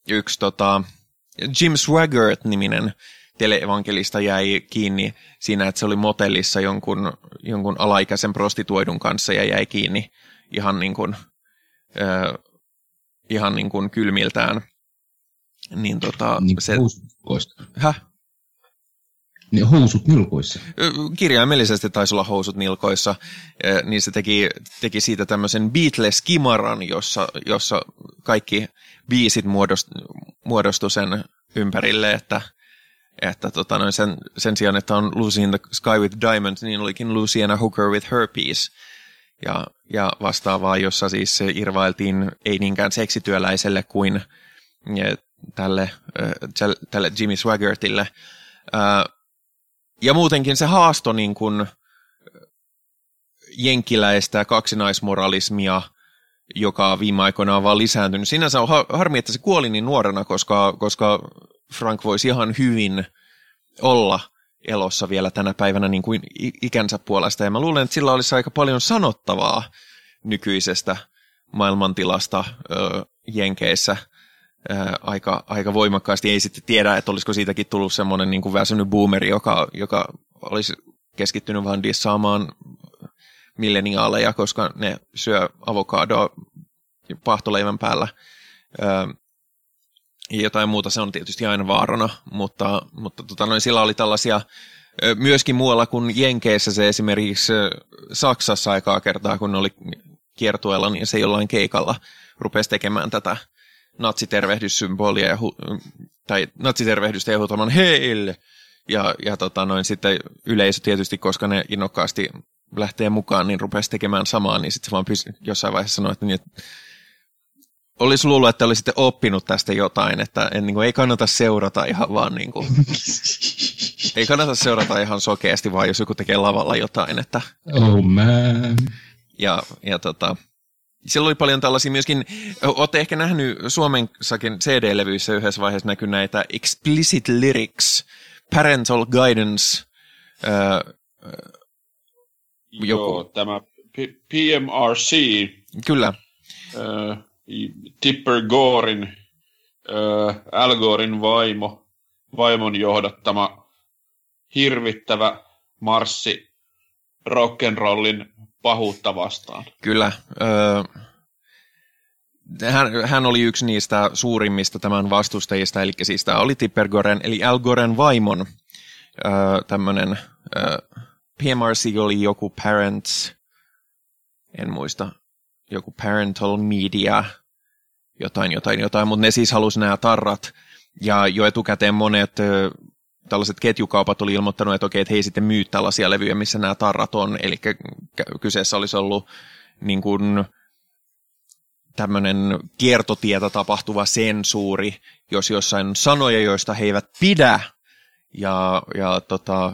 yksi tota, Jim Swaggart-niminen teleevankelista jäi kiinni siinä, että se oli motellissa jonkun, jonkun alaikäisen prostituoidun kanssa ja jäi kiinni ihan niin kuin, äh, ihan niin kuin kylmiltään. Niin tota, niin se... Häh? Niin housut nilkoissa. Kirjaimellisesti taisi olla housut nilkoissa, niin se teki, teki siitä tämmöisen Beatles-kimaran, jossa, jossa kaikki biisit muodostu, muodostu sen ympärille, että, että tota, noin sen, sen sijaan, että on Lucy in the Sky with Diamonds, niin olikin Lucy and a Hooker with Herpes. Ja, ja vastaavaa, jossa siis irvailtiin ei niinkään seksityöläiselle kuin tälle, tälle Jimmy Swaggertille. Ja muutenkin se haasto niin kuin jenkkiläistä kaksinaismoralismia, joka viime aikoina on vaan lisääntynyt. Sinänsä on harmi, että se kuoli niin nuorena, koska, koska Frank voisi ihan hyvin olla elossa vielä tänä päivänä niin kuin ikänsä puolesta. Ja mä luulen, että sillä olisi aika paljon sanottavaa nykyisestä maailmantilasta ö, Jenkeissä aika, aika voimakkaasti. Ei sitten tiedä, että olisiko siitäkin tullut semmoinen niin kuin väsynyt boomeri, joka, joka olisi keskittynyt vaan dissaamaan milleniaaleja, koska ne syö avokadoa pahtoleivän päällä. Ö, ja jotain muuta se on tietysti aina vaarana, mutta, mutta tota, noin, sillä oli tällaisia myöskin muualla kuin Jenkeissä se esimerkiksi Saksassa aikaa kertaa, kun ne oli kiertueella, niin se jollain keikalla rupesi tekemään tätä natsitervehdyssymbolia ja hu- tai natsitervehdystä ja huutamaan heille. Ja, ja tota noin, sitten yleisö tietysti, koska ne innokkaasti lähtee mukaan, niin rupesi tekemään samaa, niin sitten se vaan pysy, jossain vaiheessa sanoi, että, niin, että olisi luullut, että olisitte oppinut tästä jotain, että en, niin kuin, ei kannata seurata ihan vaan niin kuin, ei kannata seurata ihan sokeasti, vaan jos joku tekee lavalla jotain. Että, oh man. Ja, ja tota, siellä oli paljon tällaisia myöskin, olette ehkä nähnyt Suomensakin CD-levyissä yhdessä vaiheessa näkyy näitä explicit lyrics, parental guidance, öö, joku. Joo, tämä P- PMRC. Kyllä. Öö, Tipper Gorein, öö, Al Gorein vaimo, vaimon johdattama hirvittävä marssi rock'n'rollin pahuutta vastaan. Kyllä. Öö, hän, hän oli yksi niistä suurimmista tämän vastustajista, eli siis tämä oli Tipper Goren, eli Al Goren vaimon öö, tämmöinen, öö, PMRC oli joku Parents, en muista, joku Parental Media, jotain, jotain, jotain, mutta ne siis halusi nämä tarrat, ja jo etukäteen monet tällaiset ketjukaupat oli ilmoittanut, että okei, että he ei sitten myy tällaisia levyjä, missä nämä tarrat on. Eli kyseessä olisi ollut niin kuin tämmöinen kiertotietä tapahtuva sensuuri, jos jossain sanoja, joista he eivät pidä. Ja, ja tota,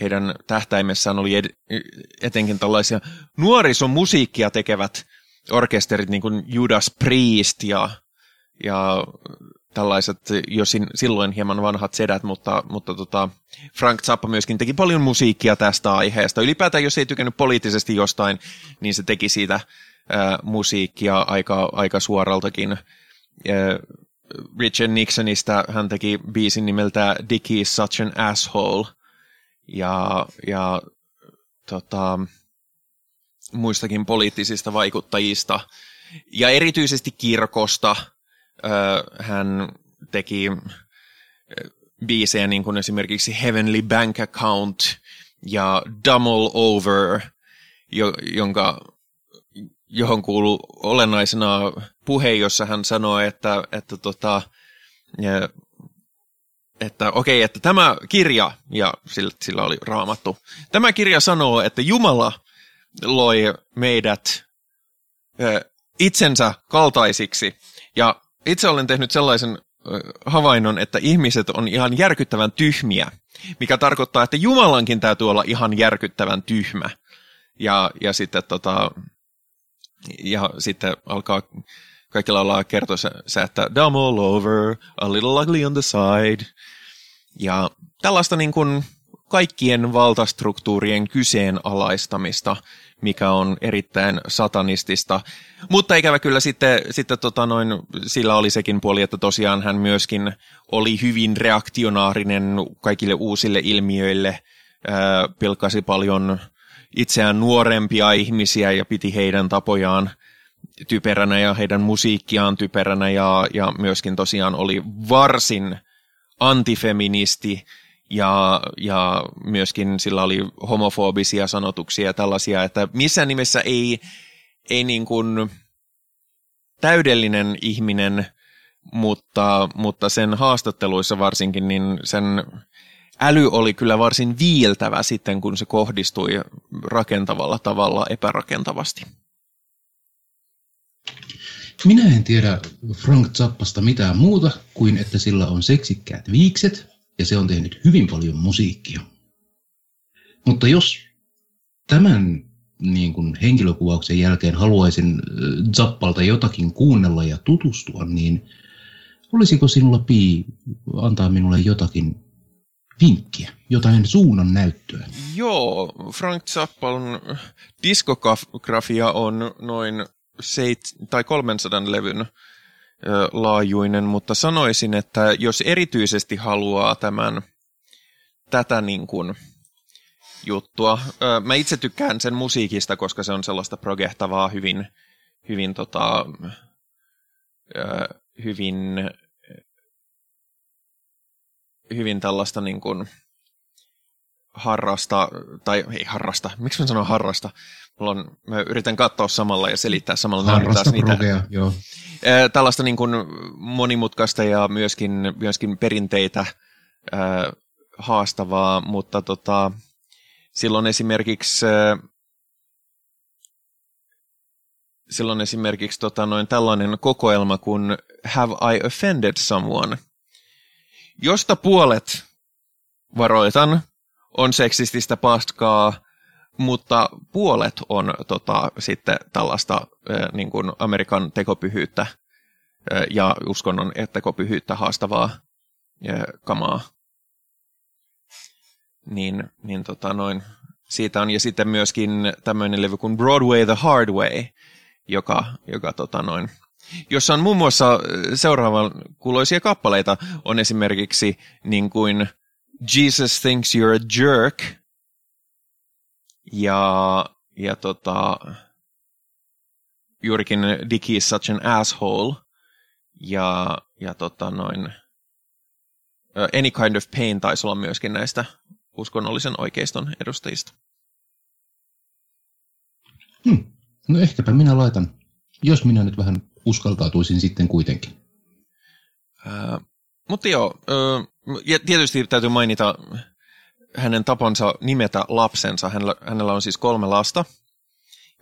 heidän tähtäimessään oli ed- etenkin tällaisia nuorisomusiikkia tekevät orkesterit, niin kuin Judas Priest ja, ja tällaiset jo silloin hieman vanhat sedät, mutta, mutta tota, Frank Zappa myöskin teki paljon musiikkia tästä aiheesta. Ylipäätään, jos ei tykännyt poliittisesti jostain, niin se teki siitä ää, musiikkia aika, aika suoraltakin. Ää, Richard Nixonista hän teki biisin nimeltä Dickie is such an asshole. Ja, ja tota, muistakin poliittisista vaikuttajista. Ja erityisesti kirkosta – hän teki biisejä niin kuin esimerkiksi Heavenly Bank Account ja Dumb All Over, jo, jonka, johon kuuluu olennaisena puhe, jossa hän sanoi, että, että, tota, että okei, okay, että tämä kirja, ja sillä, sillä oli raamattu, tämä kirja sanoo, että Jumala loi meidät itsensä kaltaisiksi, ja itse olen tehnyt sellaisen havainnon, että ihmiset on ihan järkyttävän tyhmiä, mikä tarkoittaa, että Jumalankin täytyy olla ihan järkyttävän tyhmä. Ja, ja sitten tota, ja sitten alkaa kaikilla olla kertoa se, että dumb all over, a little ugly on the side. Ja tällaista niin kuin kaikkien valtastruktuurien kyseenalaistamista, mikä on erittäin satanistista. Mutta ikävä kyllä sitten, sitten tota noin, sillä oli sekin puoli, että tosiaan hän myöskin oli hyvin reaktionaarinen kaikille uusille ilmiöille, pilkkasi paljon itseään nuorempia ihmisiä ja piti heidän tapojaan typeränä ja heidän musiikkiaan typeränä ja, ja myöskin tosiaan oli varsin antifeministi ja, ja myöskin sillä oli homofobisia sanotuksia ja tällaisia, että missään nimessä ei, ei niin kuin täydellinen ihminen, mutta, mutta sen haastatteluissa varsinkin, niin sen äly oli kyllä varsin viiltävä sitten, kun se kohdistui rakentavalla tavalla epärakentavasti. Minä en tiedä Frank Zappasta mitään muuta kuin, että sillä on seksikkäät viikset ja se on tehnyt hyvin paljon musiikkia. Mutta jos tämän niin kuin henkilökuvauksen jälkeen haluaisin äh, Zappalta jotakin kuunnella ja tutustua, niin olisiko sinulla Pi antaa minulle jotakin vinkkiä, jotain suunnan näyttöä? Joo, Frank Zappalon diskografia on noin seit, tai 300 levyn laajuinen, mutta sanoisin, että jos erityisesti haluaa tämän, tätä niin kuin juttua, mä itse tykkään sen musiikista, koska se on sellaista progehtavaa, hyvin, hyvin, tota, hyvin, hyvin tällaista niin kuin harrasta, tai ei harrasta, miksi mä sanon harrasta? Mulla on, mä yritän katsoa samalla ja selittää samalla. Harrasta niitä, progea, joo. Tällaista niin kuin monimutkaista ja myöskin, myöskin perinteitä ää, haastavaa, mutta tota, silloin esimerkiksi silloin esimerkiksi tota, noin tällainen kokoelma kuin Have I Offended Someone, josta puolet, varoitan, on seksististä paskaa, mutta puolet on tota, sitten tällaista niin kuin Amerikan tekopyhyyttä ja uskonnon tekopyhyyttä haastavaa kamaa. Niin, niin tota noin, siitä on. Ja sitten myöskin tämmöinen levy kuin Broadway the Hard Way, joka, joka tota noin, jossa on muun muassa seuraavan kuuloisia kappaleita, on esimerkiksi niin kuin Jesus thinks you're a jerk – ja, ja tota, juurikin Dicky is such an asshole. Ja, ja tota noin, Any Kind of Pain taisi olla myöskin näistä uskonnollisen oikeiston edustajista. Hmm. No ehkäpä minä laitan, jos minä nyt vähän uskaltautuisin sitten kuitenkin. Äh, mutta joo, äh, ja tietysti täytyy mainita hänen tapansa nimetä lapsensa. Hänellä, hänellä on siis kolme lasta,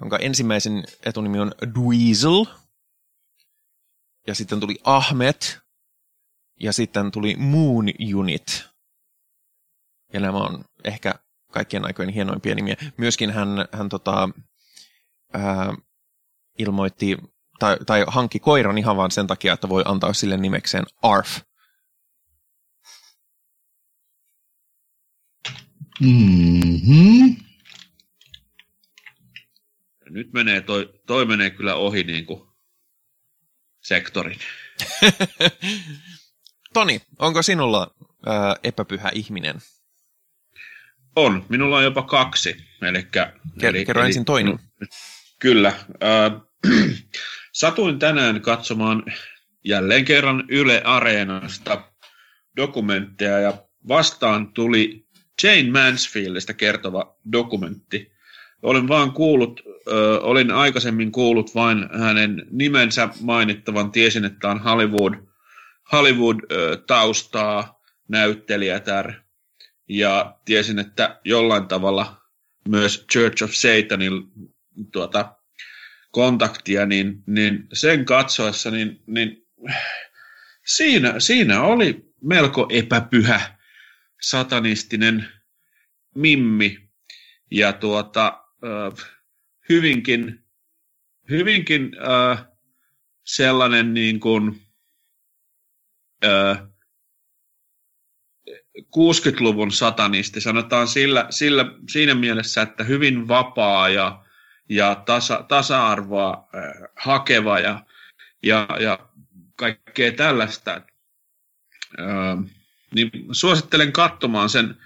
jonka ensimmäisen etunimi on Dweezil, ja sitten tuli Ahmed, ja sitten tuli Moon Unit. Ja nämä on ehkä kaikkien aikojen hienoimpia nimiä. Myöskin hän, hän tota, ää, ilmoitti tai, tai hankki koiran ihan vain sen takia, että voi antaa sille nimekseen Arf. Mm-hmm. Nyt menee, toi, toi menee kyllä ohi niin kuin sektorin. <laughs> Toni, onko sinulla ää, epäpyhä ihminen? On, minulla on jopa kaksi. Elikkä, Ker- eli, kerro eli, ensin toinen. <clears throat> Kyllä. Äh, <clears throat> satuin tänään katsomaan jälleen kerran Yle Areenasta dokumentteja ja vastaan tuli Jane Mansfieldista kertova dokumentti. Olen vaan kuullut, ö, olin aikaisemmin kuullut vain hänen nimensä mainittavan, tiesin, että on Hollywood, Hollywood-taustaa, näyttelijätär, ja tiesin, että jollain tavalla myös Church of Satanin tuota, kontaktia, niin, niin sen katsoessa, niin, niin siinä, siinä oli melko epäpyhä satanistinen mimmi. Ja tuota, hyvinkin, hyvinkin sellainen niin kuin, 60-luvun satanisti, sanotaan sillä, sillä, siinä mielessä, että hyvin vapaa ja, ja tasa, tasa-arvoa hakeva ja, ja, ja kaikkea tällaista. Niin suosittelen katsomaan sen,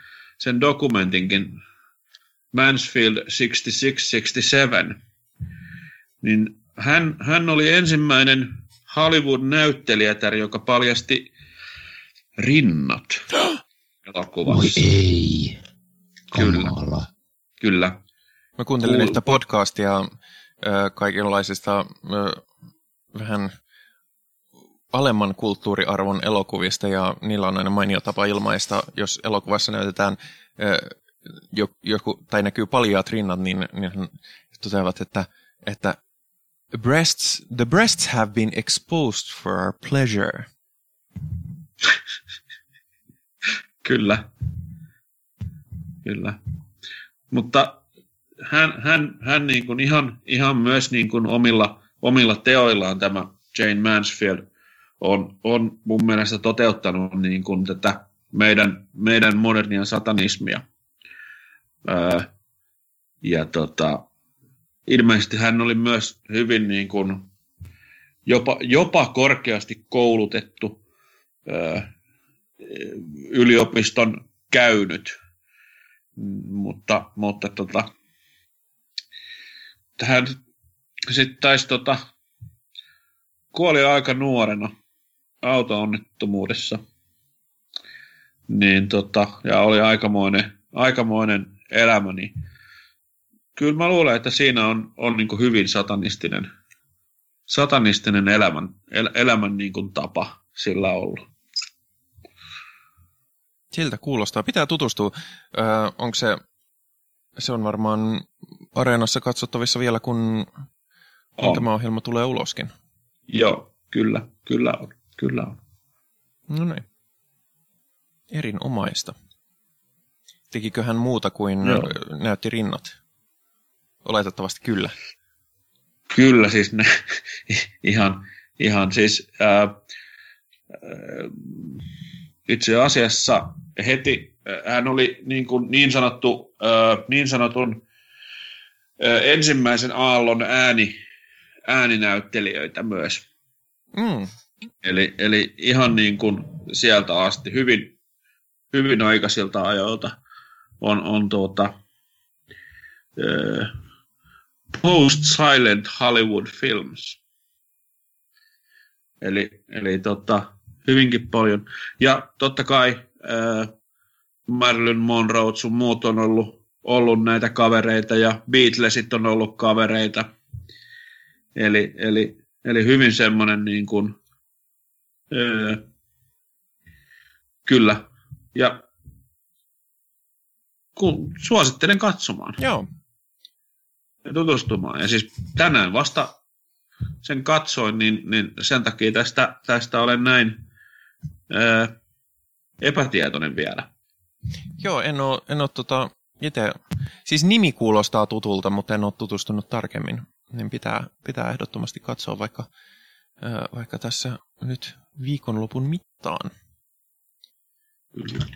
sen dokumentinkin Mansfield 6667. Niin hän, hän oli ensimmäinen Hollywood-näyttelijätär, joka paljasti rinnat <gasps> elokuvassa. Oi ei. Kamala. Kyllä. Kyllä. Mä kuuntelin Kuul... yhtä podcastia äh, kaikenlaisista äh, vähän alemman kulttuuriarvon elokuvista ja niillä on aina mainio tapa ilmaista, jos elokuvassa näytetään joku, tai näkyy paljaat rinnat, niin, niin toteavat, että, että breasts, the breasts have been exposed for our pleasure. <laughs> Kyllä. Kyllä. Mutta hän, hän, hän niin kuin ihan, ihan myös niin kuin omilla, omilla teoillaan tämä Jane Mansfield on, on mun mielestä toteuttanut niin kuin tätä meidän, meidän modernia satanismia. Öö, ja tota, ilmeisesti hän oli myös hyvin niin kuin, jopa, jopa korkeasti koulutettu öö, yliopiston käynyt, mutta, mutta tota, hän sitten taisi tota, kuoli aika nuorena auto-onnettomuudessa. Niin tota, ja oli aikamoinen, aikamoinen elämä, niin kyllä mä luulen, että siinä on, on niin hyvin satanistinen, satanistinen elämän, el, elämän niin kuin tapa sillä ollut. Siltä kuulostaa. Pitää tutustua. Öö, onko se, se on varmaan areenassa katsottavissa vielä, kun on. tämä ohjelma tulee uloskin. Joo, kyllä, kyllä on, kyllä on. No niin. Erinomaista. Tekikö hän muuta kuin Joo. näytti rinnat? Oletettavasti kyllä. Kyllä, siis ne, <laughs> ihan, ihan siis ää, itse asiassa heti hän oli niin, kuin niin, sanottu, ää, niin sanotun ää, ensimmäisen aallon ääni, ääninäyttelijöitä myös. Mm. Eli, eli ihan niin kuin sieltä asti, hyvin, hyvin aikaisilta ajoilta on, on tuota, post-silent Hollywood films. Eli, eli tota, hyvinkin paljon. Ja totta kai äh, Marilyn Monroe sun muut on ollut, ollut näitä kavereita ja Beatlesit on ollut kavereita. Eli, eli, eli hyvin semmoinen niin kuin, äh, kyllä. Ja kun, suosittelen katsomaan. Joo, ja tutustumaan. Ja siis tänään vasta sen katsoin, niin, niin sen takia tästä, tästä olen näin ää, epätietoinen vielä. Joo, en ole, en ole tota, itse, siis nimi kuulostaa tutulta, mutta en ole tutustunut tarkemmin. Niin pitää, pitää ehdottomasti katsoa vaikka, vaikka tässä nyt viikonlopun mittaan.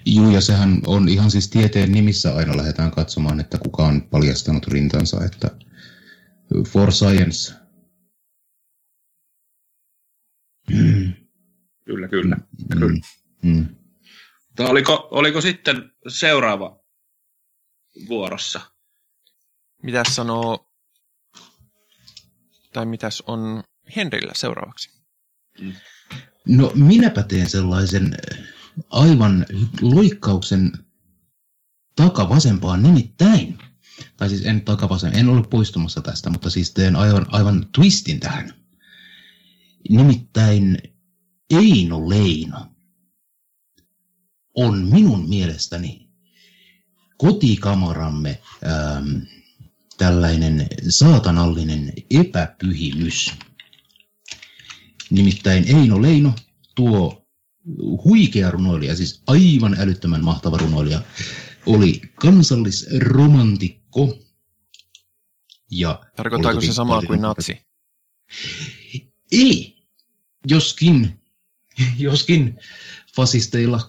Joo, ja sehän on ihan siis tieteen nimissä aina lähdetään katsomaan, että kuka on paljastanut rintansa, että for science. <clears throat> Kyllä, kyllä. Mm. kyllä. Mm. Oliko, oliko sitten seuraava vuorossa? Mitäs sanoo, tai mitäs on Henrillä seuraavaksi? No minäpä teen sellaisen aivan loikkauksen takavasempaan nimittäin. Tai siis en takavasen, en ole poistumassa tästä, mutta siis teen aivan, aivan twistin tähän. Nimittäin Eino Leino on minun mielestäni kotikamaramme ähm, tällainen saatanallinen epäpyhimys. Nimittäin Eino Leino, tuo huikea runoilija, siis aivan älyttömän mahtava runoilija, oli kansallisromantikko. Ja Tarkoittaako se samaa kuin natsi? Ei, joskin, joskin fasisteilla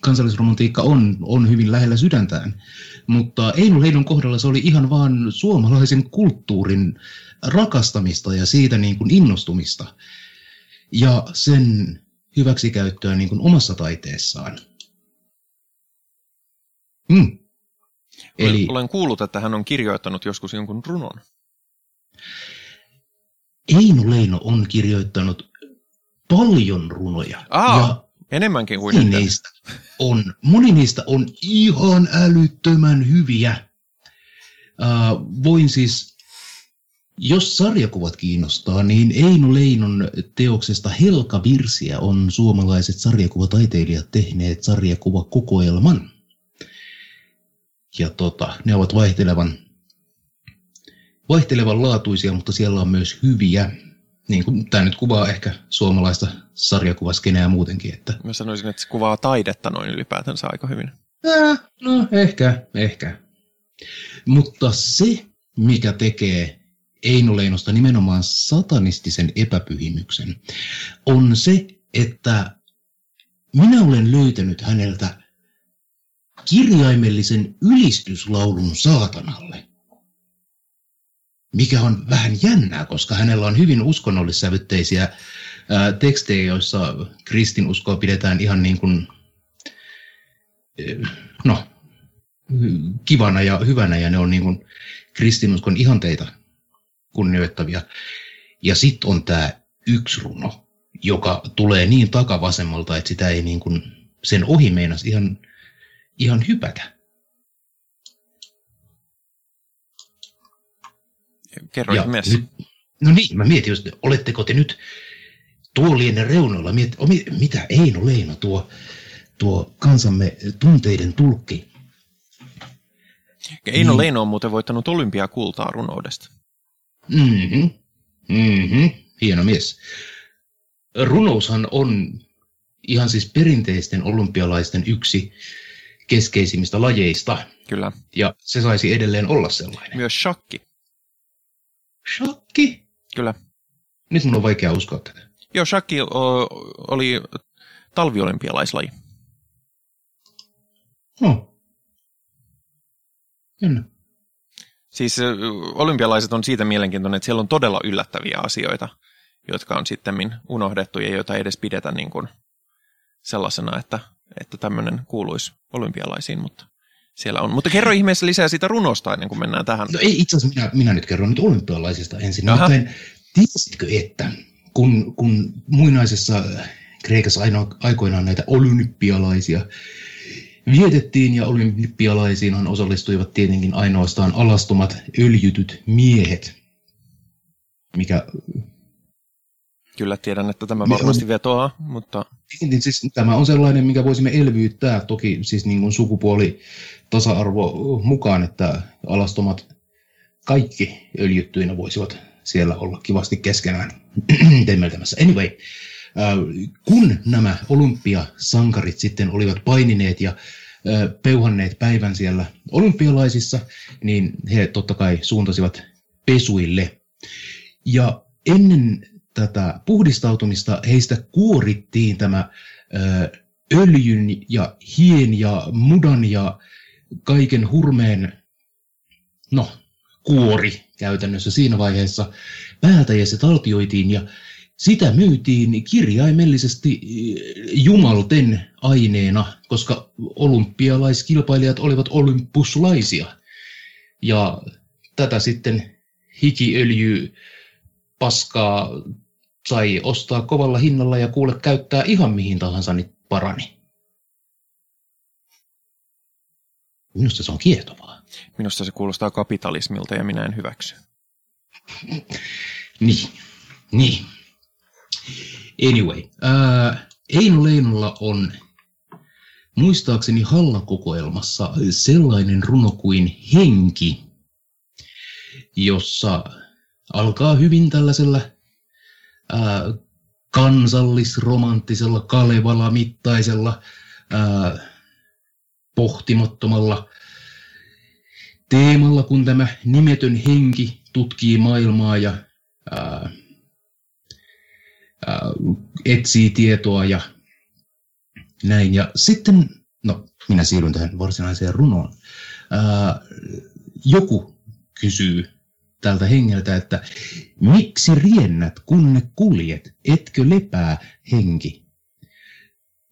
kansallisromantiikka on, on hyvin lähellä sydäntään. Mutta Eino Leidon kohdalla se oli ihan vaan suomalaisen kulttuurin rakastamista ja siitä niin kuin innostumista. Ja sen hyväksikäyttöä niin kuin omassa taiteessaan. Mm. Eli, olen kuullut, että hän on kirjoittanut joskus jonkun runon. Eino Leino on kirjoittanut paljon runoja. Aa, ja enemmänkin kuin moni niistä on, moni niistä on ihan älyttömän hyviä. Uh, voin siis jos sarjakuvat kiinnostaa, niin Eino Leinon teoksesta Helka Virsiä on suomalaiset sarjakuvataiteilijat tehneet sarjakuvakokoelman. Ja tota, ne ovat vaihtelevan, vaihtelevan laatuisia, mutta siellä on myös hyviä. Niin kuin, tämä nyt kuvaa ehkä suomalaista sarjakuvaskeneä muutenkin. Että... Mä sanoisin, että se kuvaa taidetta noin ylipäätänsä aika hyvin. Äh, no ehkä, ehkä. Mutta se, mikä tekee Eino Leinosta nimenomaan satanistisen epäpyhimyksen, on se, että minä olen löytänyt häneltä kirjaimellisen ylistyslaulun saatanalle. Mikä on vähän jännää, koska hänellä on hyvin uskonnollissävytteisiä ää, tekstejä, joissa kristinuskoa pidetään ihan niin kuin, no, kivana ja hyvänä, ja ne on niin kuin kristinuskon ihanteita kunnioittavia. Ja sitten on tämä yksi runo, joka tulee niin takavasemmalta, että sitä ei niin kuin, sen ohi meinas ihan, ihan hypätä. Kerro nyt, no niin, mä mietin just, oletteko te nyt tuolien reunoilla, miet, o, mitä Eino Leino, tuo, tuo kansamme tunteiden tulkki. Eino niin. Leino on muuten voittanut olympiakultaa runoudesta. Mhm, mhm, hieno mies. Runoushan on ihan siis perinteisten olympialaisten yksi keskeisimmistä lajeista. Kyllä. Ja se saisi edelleen olla sellainen. Myös shakki. Shakki? Kyllä. Nyt mun on vaikea uskoa tätä. Joo, shakki oli talviolympialaislaji. No. Jännä. Siis olympialaiset on siitä mielenkiintoinen, että siellä on todella yllättäviä asioita, jotka on sitten unohdettu ja joita ei edes pidetä niin kuin sellaisena, että, että tämmöinen kuuluisi olympialaisiin, mutta siellä on. Mutta kerro ihmeessä lisää siitä runosta ennen kuin mennään tähän. No ei itse asiassa, minä, minä nyt kerron nyt olympialaisista ensin. Nimittäin, tiesitkö, että kun, kun muinaisessa Kreikassa aino, aikoinaan näitä olympialaisia vietettiin ja olympialaisiinhan osallistuivat tietenkin ainoastaan alastomat öljytyt miehet, mikä Kyllä tiedän, että tämä varmasti vetoaa, mutta... Niin, siis tämä on sellainen, mikä voisimme elvyyttää toki siis niin kuin sukupuoli tasa-arvo mukaan, että alastomat kaikki öljyttyinä voisivat siellä olla kivasti keskenään <clears throat> temmeltämässä. Anyway, kun nämä olympiasankarit sitten olivat painineet ja äh, peuhanneet päivän siellä olympialaisissa, niin he totta kai suuntasivat pesuille. Ja ennen tätä puhdistautumista heistä kuorittiin tämä äh, öljyn ja hien ja mudan ja kaiken hurmeen, no, kuori käytännössä siinä vaiheessa päältä ja se taltioitiin ja sitä myytiin kirjaimellisesti eh, jumalten aineena, koska olympialaiskilpailijat olivat olympuslaisia. Ja tätä sitten hikiöljy paskaa sai ostaa kovalla hinnalla ja kuule käyttää ihan mihin tahansa, niin parani. Minusta se on kiehtovaa. Minusta se kuulostaa kapitalismilta ja minä en hyväksy. niin, niin. Anyway, äh, Eino Leinolla on muistaakseni Halla-kokoelmassa sellainen runo kuin Henki, jossa alkaa hyvin tällaisella äh, kansallisromanttisella Kalevala-mittaisella äh, pohtimattomalla teemalla, kun tämä nimetön henki tutkii maailmaa ja ää, ää, etsii tietoa ja näin. Ja sitten, no minä siirryn tähän varsinaiseen runoon. Ää, joku kysyy tältä hengeltä, että miksi riennät, kun ne kuljet, etkö lepää henki?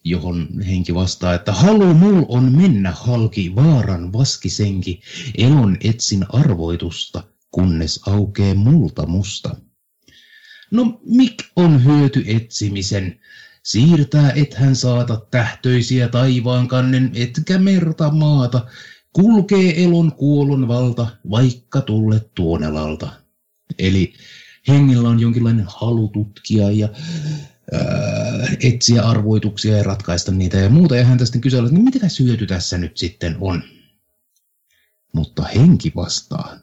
johon henki vastaa, että halu mul on mennä halki vaaran vaskisenki, elon etsin arvoitusta, kunnes aukee multa musta. No mik on hyöty etsimisen, siirtää et hän saata tähtöisiä taivaan kannen, etkä merta maata, kulkee elon kuolon valta, vaikka tulle tuonelalta. Eli hengellä on jonkinlainen halu tutkia ja Äh, etsiä arvoituksia ja ratkaista niitä ja muuta. Ja hän sitten kysellä, että no mitä syöty tässä nyt sitten on? Mutta henki vastaa,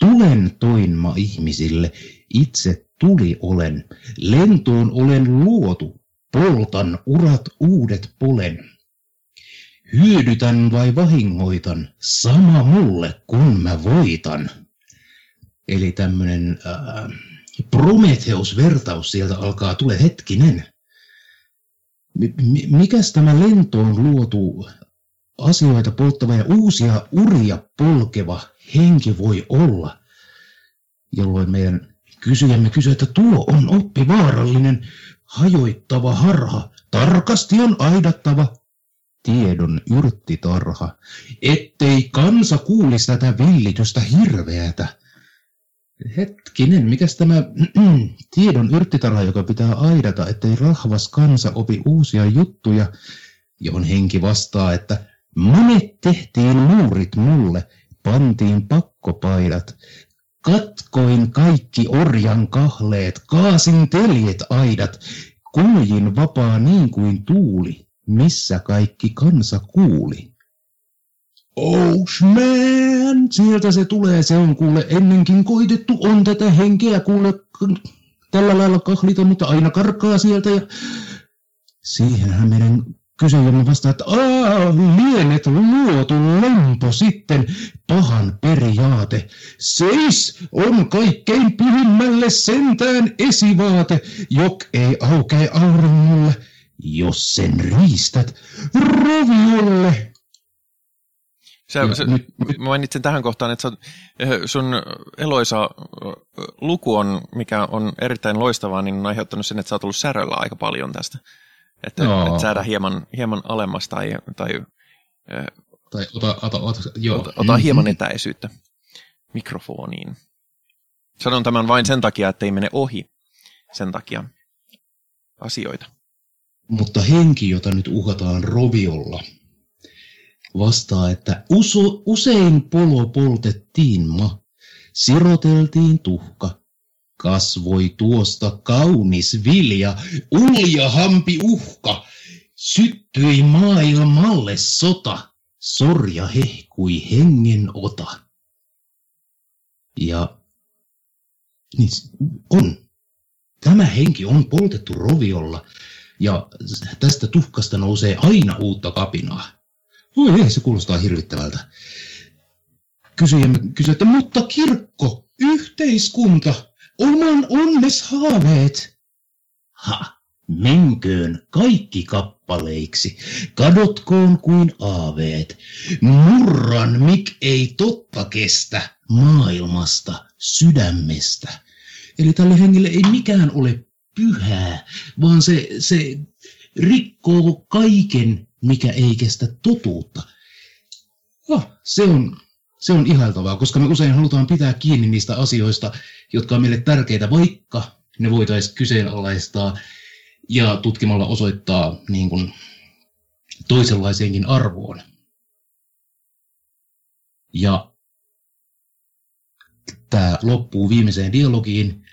tulen toinma ihmisille, itse tuli olen, lentoon olen luotu, poltan urat uudet polen. Hyödytän vai vahingoitan, sama mulle kun mä voitan. Eli tämmöinen äh, Prometheus-vertaus sieltä alkaa, tule hetkinen. mikäs tämä lentoon luotu asioita polttava ja uusia uria polkeva henki voi olla, jolloin meidän kysyjämme kysyy, että tuo on oppivaarallinen, hajoittava harha, tarkasti on aidattava tiedon yrttitarha, ettei kansa kuulisi tätä villitystä hirveätä. Hetkinen, mikäs tämä <clears throat> tiedon yrttitarha, joka pitää aidata, ettei rahvas kansa opi uusia juttuja, johon henki vastaa, että monet tehtiin muurit mulle, pantiin pakkopaidat, katkoin kaikki orjan kahleet, kaasin teljet aidat, kuljin vapaa niin kuin tuuli, missä kaikki kansa kuuli. Oh man, sieltä se tulee, se on kuule ennenkin koitettu, on tätä henkeä kuule tällä lailla kahlita, mutta aina karkaa sieltä ja siihenhän meidän kysyjämme vastaa, että aah, lienet luotu lempo sitten, pahan periaate. Seis on kaikkein pyhimmälle sentään esivaate, jok ei aukee auringolle, jos sen riistät roviolle. Sä, sä, nyt, mä mainitsin tähän kohtaan, että eh, sun eloisa eh, luku on, mikä on erittäin loistavaa, niin on aiheuttanut sen, että sä oot ollut säröllä aika paljon tästä. Että, no. että saada hieman, hieman alemmas tai, tai, tai ota, ota, ota, joo. ota, ota hieman etäisyyttä mikrofoniin. Sanon tämän vain sen takia, että ei mene ohi sen takia asioita. Mutta henki, jota nyt uhataan roviolla, vastaa, että uso, usein polo poltettiin ma, siroteltiin tuhka, kasvoi tuosta kaunis vilja, ulja hampi uhka, syttyi maailmalle sota, sorja hehkui hengen ota. Ja niin on. Tämä henki on poltettu roviolla ja tästä tuhkasta nousee aina uutta kapinaa. Voi ei, se kuulostaa hirvittävältä. Kysyjämme kysyi, että mutta kirkko, yhteiskunta, oman onnes haaveet. Ha, menköön kaikki kappaleiksi, kadotkoon kuin aaveet. Murran, mik ei totta kestä maailmasta, sydämestä. Eli tälle hengelle ei mikään ole pyhää, vaan se, se rikkoo kaiken, mikä ei kestä totuutta. Oh, se on se on ihailtavaa, koska me usein halutaan pitää kiinni niistä asioista, jotka on meille tärkeitä, vaikka ne voitaisiin kyseenalaistaa ja tutkimalla osoittaa niin kuin toisenlaiseenkin arvoon. Ja tämä loppuu viimeiseen dialogiin.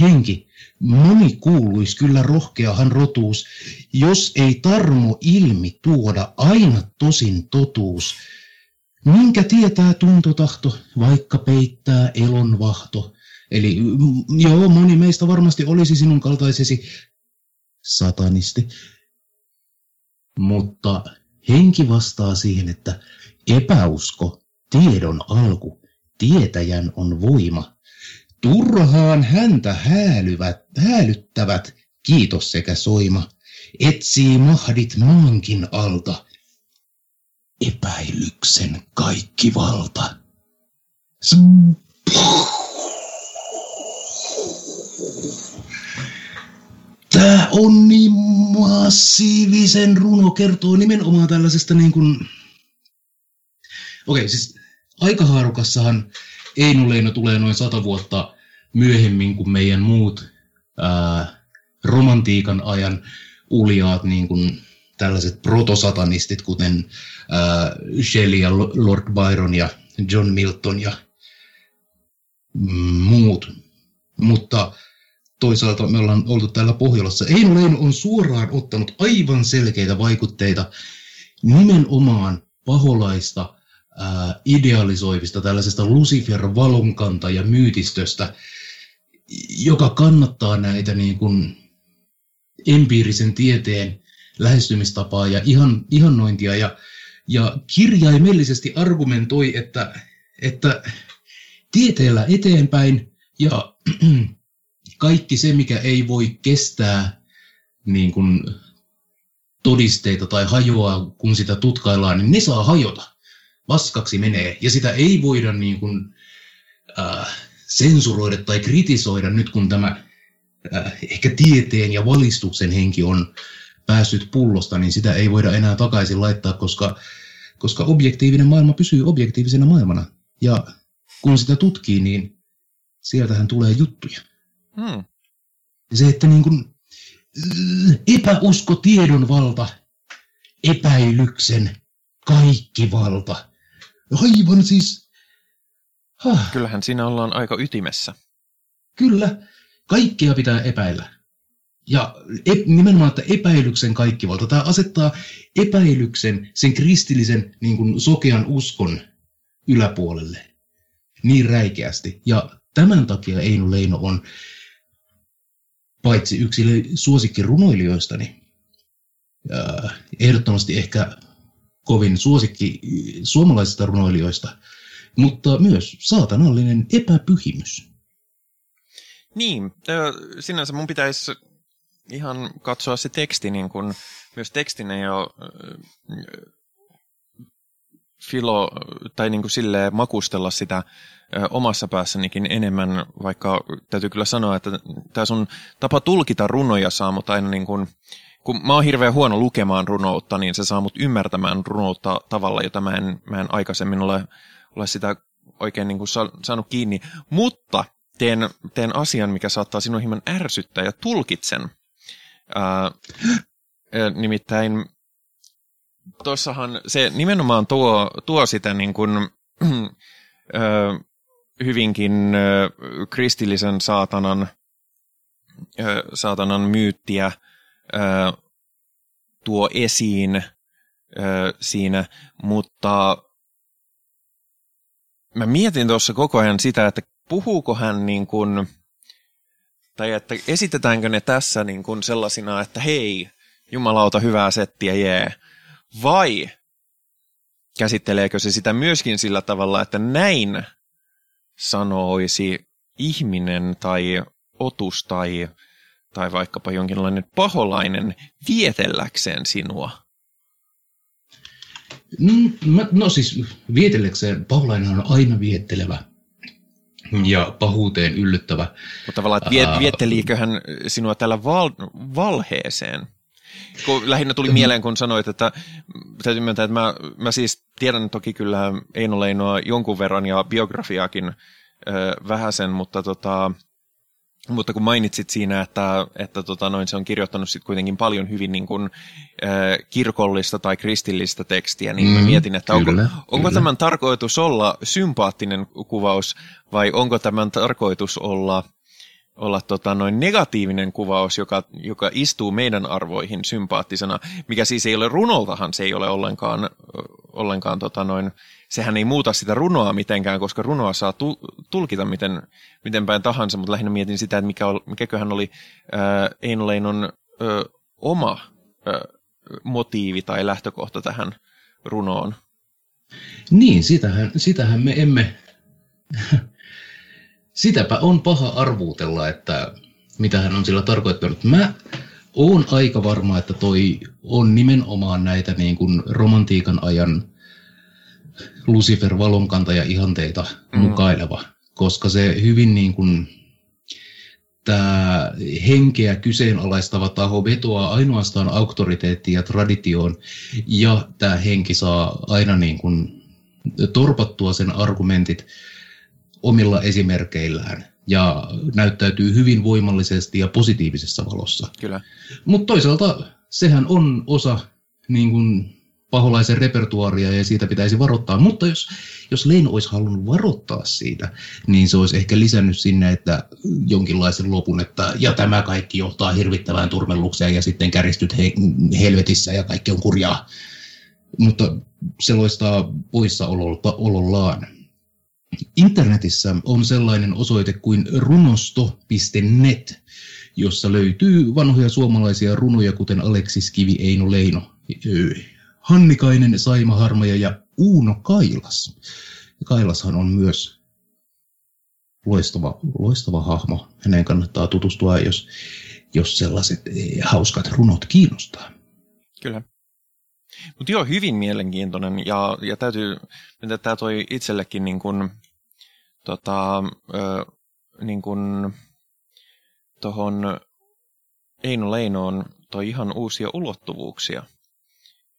Henki, moni kuuluisi kyllä rohkeahan rotuus, jos ei tarmo ilmi tuoda aina tosin totuus, Minkä tietää tuntotahto, vaikka peittää elonvahto? Eli mm, joo, moni meistä varmasti olisi sinun kaltaisesi satanisti. Mutta henki vastaa siihen, että epäusko, tiedon alku, tietäjän on voima. Turhaan häntä häälyvät, häälyttävät, kiitos sekä soima, etsii mahdit maankin alta – epäilyksen kaikki valta. Tämä on niin massiivisen runo, kertoo nimenomaan tällaisesta niin kuin... Okei, siis aikahaarukassahan Eino Leino tulee noin sata vuotta myöhemmin kuin meidän muut ää, romantiikan ajan uljaat niin kuin tällaiset protosatanistit, kuten äh, Shelley ja Lord Byron ja John Milton ja muut. Mutta toisaalta me ollaan oltu täällä Pohjolassa. Eino Leino on suoraan ottanut aivan selkeitä vaikutteita nimenomaan paholaista äh, idealisoivista tällaisesta Lucifer-valonkanta ja myytistöstä, joka kannattaa näitä niin kuin empiirisen tieteen lähestymistapaa ja ihan, ihannointia ja, ja kirjaimellisesti argumentoi, että, että tieteellä eteenpäin ja <clears throat> kaikki se, mikä ei voi kestää niin kuin todisteita tai hajoaa, kun sitä tutkaillaan, niin ne saa hajota. Vaskaksi menee. Ja sitä ei voida niin kuin, äh, sensuroida tai kritisoida nyt, kun tämä äh, ehkä tieteen ja valistuksen henki on päässyt pullosta, niin sitä ei voida enää takaisin laittaa, koska, koska objektiivinen maailma pysyy objektiivisena maailmana. Ja kun sitä tutkii, niin sieltähän tulee juttuja. Hmm. Se, että niin kuin, epäusko tiedon valta, epäilyksen kaikki valta. Aivan siis... Huh. Kyllähän siinä ollaan aika ytimessä. Kyllä, kaikkea pitää epäillä. Ja e- nimenomaan, että epäilyksen kaikki valta. Tämä asettaa epäilyksen, sen kristillisen niin kuin sokean uskon yläpuolelle niin räikeästi. Ja tämän takia Eino Leino on paitsi yksi suosikki runoilijoistani, ehdottomasti ehkä kovin suosikki suomalaisista runoilijoista, mutta myös saatanallinen epäpyhimys. Niin, sinänsä mun pitäisi ihan katsoa se teksti niin kuin, myös tekstin ei ole filo, tai niin kuin silleen makustella sitä omassa päässänikin enemmän, vaikka täytyy kyllä sanoa, että tämä sun tapa tulkita runoja saa mut aina niin kuin, kun mä oon hirveän huono lukemaan runoutta, niin se saa mut ymmärtämään runoutta tavalla, jota mä en, mä en aikaisemmin ole, ole sitä oikein niin kuin saanut kiinni. Mutta teen, teen asian, mikä saattaa sinua hieman ärsyttää ja tulkitsen. Ää, nimittäin tuossahan se nimenomaan tuo, tuo sitä niin kuin, <clears throat> ö, hyvinkin ö, kristillisen saatanan, ö, saatanan myyttiä ö, tuo esiin ö, siinä, mutta mä mietin tuossa koko ajan sitä, että puhuuko hän niin kuin, tai että esitetäänkö ne tässä niin kuin sellaisina, että hei, jumalauta hyvää settiä, jee, vai käsitteleekö se sitä myöskin sillä tavalla, että näin sanoisi ihminen tai otus tai, tai vaikkapa jonkinlainen paholainen vietelläkseen sinua? Mm, no siis vietelläkseen paholainen on aina viettelevä ja pahuuteen yllyttävä. Mutta tavallaan, että vietteliikö hän sinua tällä val- valheeseen? Kun lähinnä tuli mieleen, kun sanoit, että täytyy myöntää, että mä, mä siis tiedän toki kyllä Eino Leinoa jonkun verran ja biografiaakin ö, vähäsen, mutta tota, mutta kun mainitsit siinä, että, että tota noin, se on kirjoittanut sit kuitenkin paljon hyvin niin kuin, äh, kirkollista tai kristillistä tekstiä, niin mm, mietin, että onko, kyllä, onko kyllä. tämän tarkoitus olla sympaattinen kuvaus vai onko tämän tarkoitus olla olla tota, noin negatiivinen kuvaus, joka, joka istuu meidän arvoihin sympaattisena, mikä siis ei ole runoltahan, se ei ole ollenkaan, ollenkaan tota, noin, sehän ei muuta sitä runoa mitenkään, koska runoa saa tu, tulkita miten, miten päin tahansa, mutta lähinnä mietin sitä, että mikä, mikäköhän oli äh, Eino Leinon äh, oma äh, motiivi tai lähtökohta tähän runoon. Niin, sitähän, sitähän me emme <laughs> sitäpä on paha arvuutella, että mitä hän on sillä tarkoittanut. Mä oon aika varma, että toi on nimenomaan näitä niin kuin romantiikan ajan Lucifer valonkantaja ihanteita mm. mukaileva, koska se hyvin niin kuin tämä henkeä kyseenalaistava taho vetoaa ainoastaan auktoriteettiin ja traditioon, ja tämä henki saa aina niin kuin torpattua sen argumentit omilla esimerkkeillään ja näyttäytyy hyvin voimallisesti ja positiivisessa valossa. Kyllä. Mutta toisaalta sehän on osa niin kuin, paholaisen repertuaaria ja siitä pitäisi varoittaa. Mutta jos, jos Leino olisi halunnut varoittaa siitä, niin se olisi ehkä lisännyt sinne, että jonkinlaisen lopun, että ja tämä kaikki johtaa hirvittävään turmellukseen ja sitten käristyt he, helvetissä ja kaikki on kurjaa. Mutta se loistaa poissaolollaan. Internetissä on sellainen osoite kuin runosto.net, jossa löytyy vanhoja suomalaisia runoja, kuten Aleksis Kivi, Eino Leino, Hannikainen, Saima Harmaja ja Uuno Kailas. Ja Kailashan on myös loistava, loistava hahmo. Hänen kannattaa tutustua, jos, jos sellaiset eh, hauskat runot kiinnostaa. Kyllä. Mutta joo, hyvin mielenkiintoinen ja, ja täytyy, että tämä toi itsellekin niin kuin, tota, ö, niin kuin, tohon Eino Leinoon toi ihan uusia ulottuvuuksia.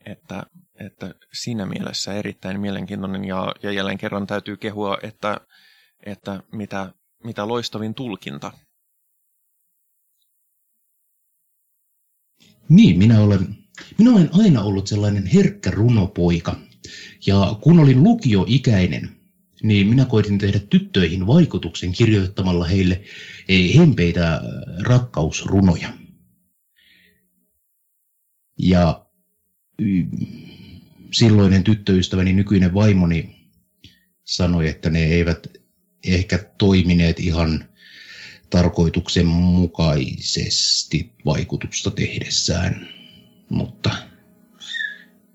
Että, että siinä mielessä erittäin mielenkiintoinen ja, ja jälleen kerran täytyy kehua, että, että mitä, mitä loistavin tulkinta. Niin, minä olen, minä olen aina ollut sellainen herkkä runopoika. Ja kun olin lukioikäinen, niin minä koitin tehdä tyttöihin vaikutuksen kirjoittamalla heille eh, hempeitä rakkausrunoja. Ja silloinen tyttöystäväni, nykyinen vaimoni, sanoi, että ne eivät ehkä toimineet ihan tarkoituksenmukaisesti vaikutusta tehdessään. Mutta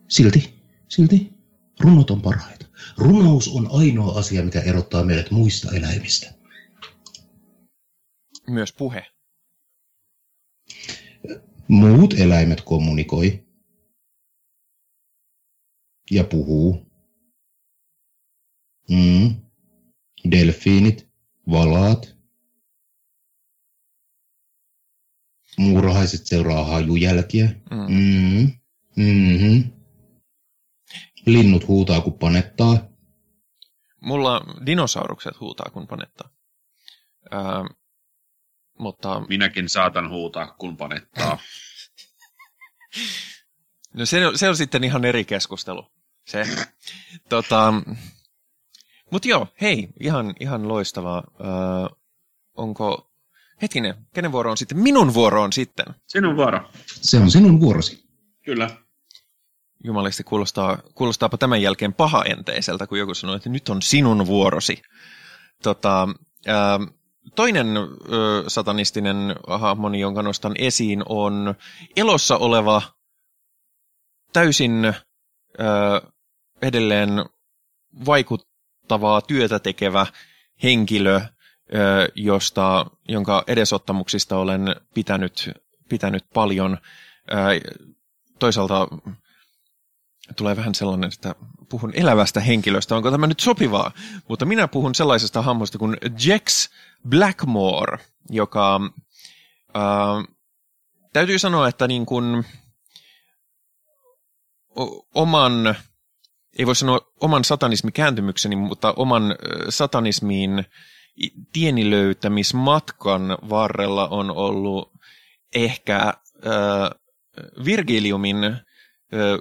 silti, silti runot on parhaita. Runous on ainoa asia, mikä erottaa meidät muista eläimistä. Myös puhe. Muut eläimet kommunikoi ja puhuu. Mm. Delfiinit, valaat. Muurahaiset seuraa hajujälkiä. Mm. Mm. Mm-hmm. Linnut huutaa, kun panettaa. Mulla dinosaurukset huutaa, kun panettaa. Öö, mutta Minäkin saatan huutaa, kun panettaa. <laughs> no se, on- se on sitten ihan eri keskustelu. Se. Tota, Mutta joo, hei, ihan, ihan loistavaa. Öö, onko, hetkinen, kenen vuoro on sitten? Minun vuoro on sitten. Sinun vuoro. Se on sinun vuorosi. Kyllä. Jumalisti kuulostaa, kuulostaapa tämän jälkeen pahaenteiseltä, kun joku sanoo, että nyt on sinun vuorosi. Tota, ää, toinen ö, satanistinen hahmoni, jonka nostan esiin, on elossa oleva, täysin ö, edelleen vaikuttavaa työtä tekevä henkilö, josta, jonka edesottamuksista olen pitänyt, pitänyt paljon. Toisaalta tulee vähän sellainen, että puhun elävästä henkilöstä, onko tämä nyt sopivaa? Mutta minä puhun sellaisesta hahmosta kuin Jex Blackmore, joka ää, täytyy sanoa, että niin kuin, oman, ei voi sanoa oman satanismikääntymykseni, mutta oman satanismiin tieni löytämismatkan varrella on ollut ehkä ää, Virgiliumin ö,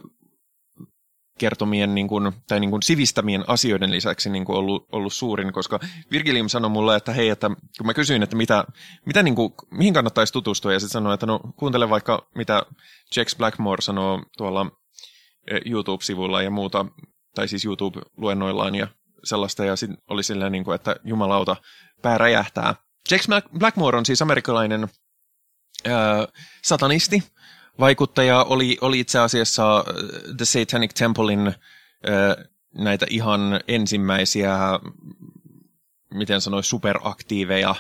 kertomien niin kuin, tai niin kuin sivistämien asioiden lisäksi niin kuin ollut, ollut suurin, koska Virgilium sanoi mulle, että hei, että kun mä kysyin, että mitä, mitä niin kuin, mihin kannattaisi tutustua, ja sitten sanoi, että no kuuntele vaikka mitä Jax Blackmore sanoo tuolla YouTube-sivulla ja muuta, tai siis YouTube-luennoillaan ja sellaista, ja sitten oli silleen, niin kuin, että jumalauta, pää räjähtää. Jax Blackmore on siis amerikkalainen ää, satanisti, vaikuttaja oli, oli itse asiassa äh, The Satanic Templein äh, näitä ihan ensimmäisiä, miten sanoisi, superaktiiveja,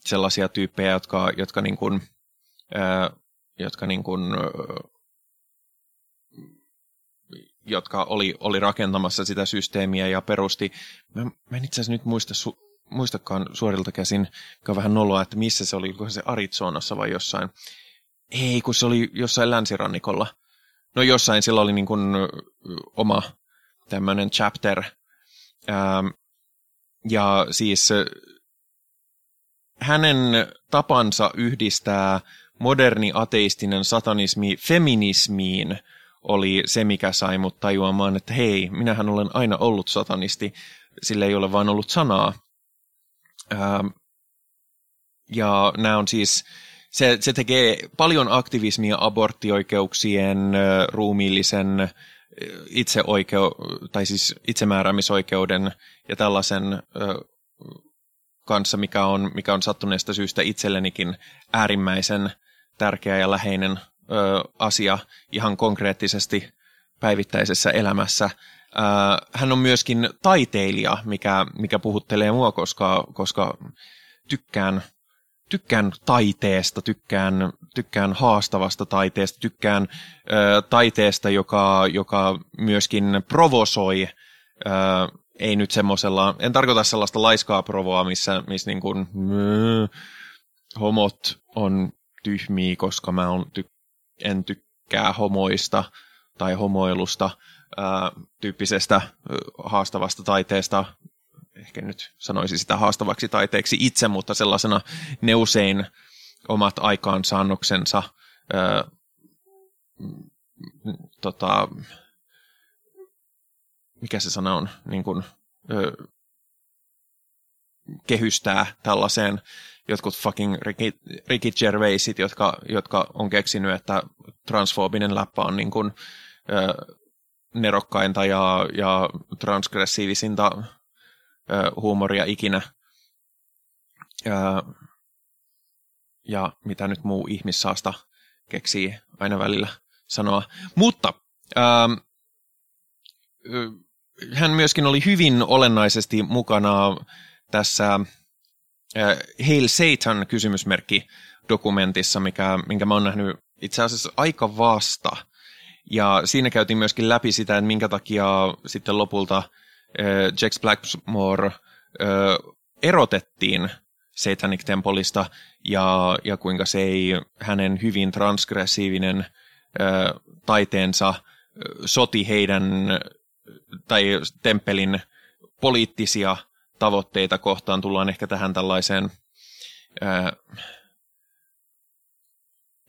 sellaisia tyyppejä, jotka, jotka, niin kuin, äh, jotka niin kuin, äh, jotka oli, oli rakentamassa sitä systeemiä ja perusti. Mä, mä en itse asiassa nyt muista, su, muistakaan suorilta käsin, mikä on vähän noloa, että missä se oli, onko se Arizonassa vai jossain. Ei, kun se oli jossain länsirannikolla. No jossain sillä oli niin kuin oma tämmöinen chapter. Ähm, ja siis hänen tapansa yhdistää moderni ateistinen satanismi feminismiin oli se, mikä sai mut tajuamaan, että hei, minähän olen aina ollut satanisti, sillä ei ole vain ollut sanaa. Ähm, ja nämä on siis se, se tekee paljon aktivismia aborttioikeuksien, ö, ruumiillisen ö, itseoikeu- tai siis itsemääräämisoikeuden ja tällaisen ö, kanssa, mikä on, mikä on sattuneesta syystä itsellenikin äärimmäisen tärkeä ja läheinen ö, asia ihan konkreettisesti päivittäisessä elämässä. Ö, hän on myöskin taiteilija, mikä, mikä puhuttelee mua, koska, koska tykkään tykkään taiteesta, tykkään, tykkään haastavasta taiteesta, tykkään ö, taiteesta, joka, joka myöskin provosoi, ö, ei nyt semmoisella, en tarkoita sellaista laiskaa provoa, missä, missä niin kuin, mö, homot on tyhmiä, koska mä on ty- en tykkää homoista tai homoilusta ää, tyyppisestä haastavasta taiteesta, ehkä nyt sanoisin sitä haastavaksi taiteeksi itse, mutta sellaisena neusein omat aikaansaannoksensa ää, tota, mikä se sana on, niin kuin, ö, kehystää tällaiseen jotkut fucking Ricky, Ricky Gervaisit, jotka, jotka on keksinyt, että transfoobinen läppä on niin kuin, ö, nerokkainta ja, ja transgressiivisinta ö, huumoria ikinä. Ö, ja mitä nyt muu ihmissaasta keksii aina välillä sanoa. Mutta ö, hän myöskin oli hyvin olennaisesti mukana tässä Hail Satan kysymysmerkki dokumentissa, mikä, minkä mä oon nähnyt itse asiassa aika vasta. Ja siinä käytiin myöskin läpi sitä, että minkä takia sitten lopulta äh, Jax Blackmore äh, erotettiin Satanic Templeista ja, ja kuinka se ei hänen hyvin transgressiivinen äh, taiteensa äh, soti heidän tai temppelin poliittisia tavoitteita kohtaan. Tullaan ehkä tähän tällaiseen ää,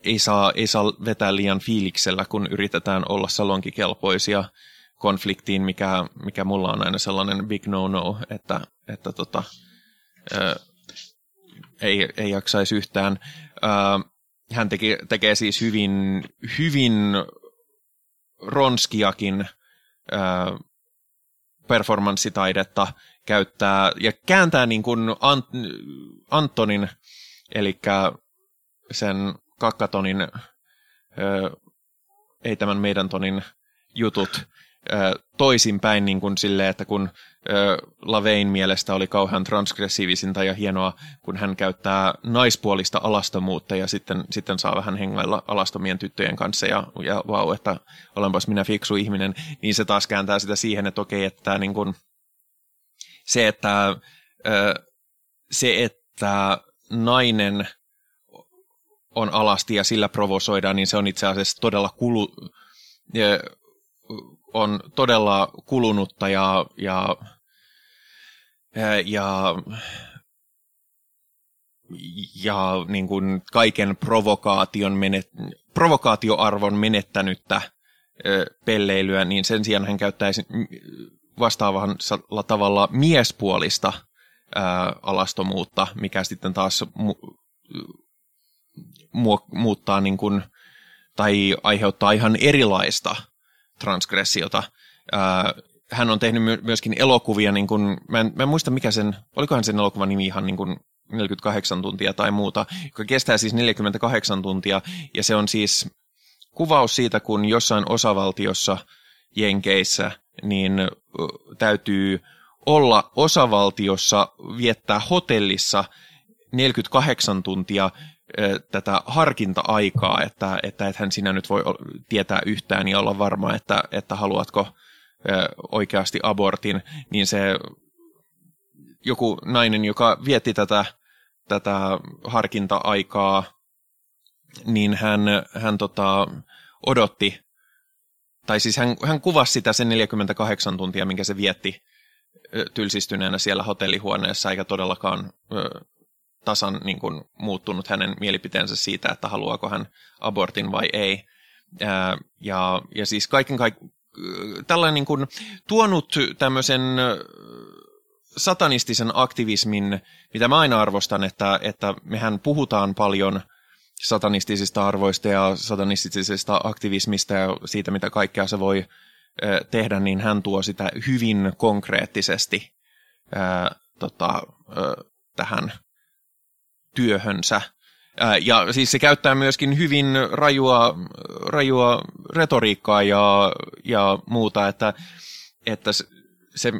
ei saa, ei saa vetää liian fiiliksellä, kun yritetään olla salonkikelpoisia konfliktiin, mikä, mikä mulla on aina sellainen big no-no, että, että tota, ää, ei, ei jaksaisi yhtään. Ää, hän teki, tekee siis hyvin, hyvin ronskiakin ää, performanssitaidetta käyttää ja kääntää niin kuin Ant- Antonin, eli sen kakkatonin, ö, ei tämän meidän tonin jutut toisinpäin niin kuin silleen, että kun Lavein mielestä oli kauhean transgressiivisinta ja hienoa, kun hän käyttää naispuolista alastomuutta ja sitten, sitten saa vähän hengailla alastomien tyttöjen kanssa ja, ja vau, että olenpas minä fiksu ihminen, niin se taas kääntää sitä siihen, että okei, että niin kuin, se, että, se, että nainen on alasti ja sillä provosoidaan, niin se on itse asiassa todella kulu, on todella kulunutta ja, ja, ja, ja niin kuin kaiken provokaation menet, provokaatioarvon menettänyttä pelleilyä, niin sen sijaan hän käyttäisi vastaavalla tavalla miespuolista alastomuutta, mikä sitten taas mu- mu- muuttaa niin kuin, tai aiheuttaa ihan erilaista transgressiota. Hän on tehnyt my- myöskin elokuvia, niin kuin, mä, en, mä en muista mikä sen, olikohan sen elokuvan nimi ihan niin kuin 48 tuntia tai muuta, joka kestää siis 48 tuntia, ja se on siis kuvaus siitä, kun jossain osavaltiossa Jenkeissä niin täytyy olla osavaltiossa, viettää hotellissa 48 tuntia tätä harkinta-aikaa, että, että et hän sinä nyt voi tietää yhtään ja olla varma, että, että haluatko oikeasti abortin, niin se joku nainen, joka vietti tätä, tätä harkinta-aikaa, niin hän, hän tota, odotti tai siis hän, hän kuvasi sitä sen 48 tuntia, minkä se vietti tylsistyneenä siellä hotellihuoneessa, eikä todellakaan tasan niin kuin, muuttunut hänen mielipiteensä siitä, että haluaako hän abortin vai ei. Ää, ja, ja siis kaiken kaikkiaan tällainen niin kuin, tuonut tämmöisen satanistisen aktivismin, mitä mä aina arvostan, että, että mehän puhutaan paljon – satanistisista arvoista ja satanistisesta aktivismista ja siitä, mitä kaikkea se voi tehdä, niin hän tuo sitä hyvin konkreettisesti ää, tota, ää, tähän työhönsä. Ää, ja siis se käyttää myöskin hyvin rajua, rajua retoriikkaa ja, ja muuta, että, että se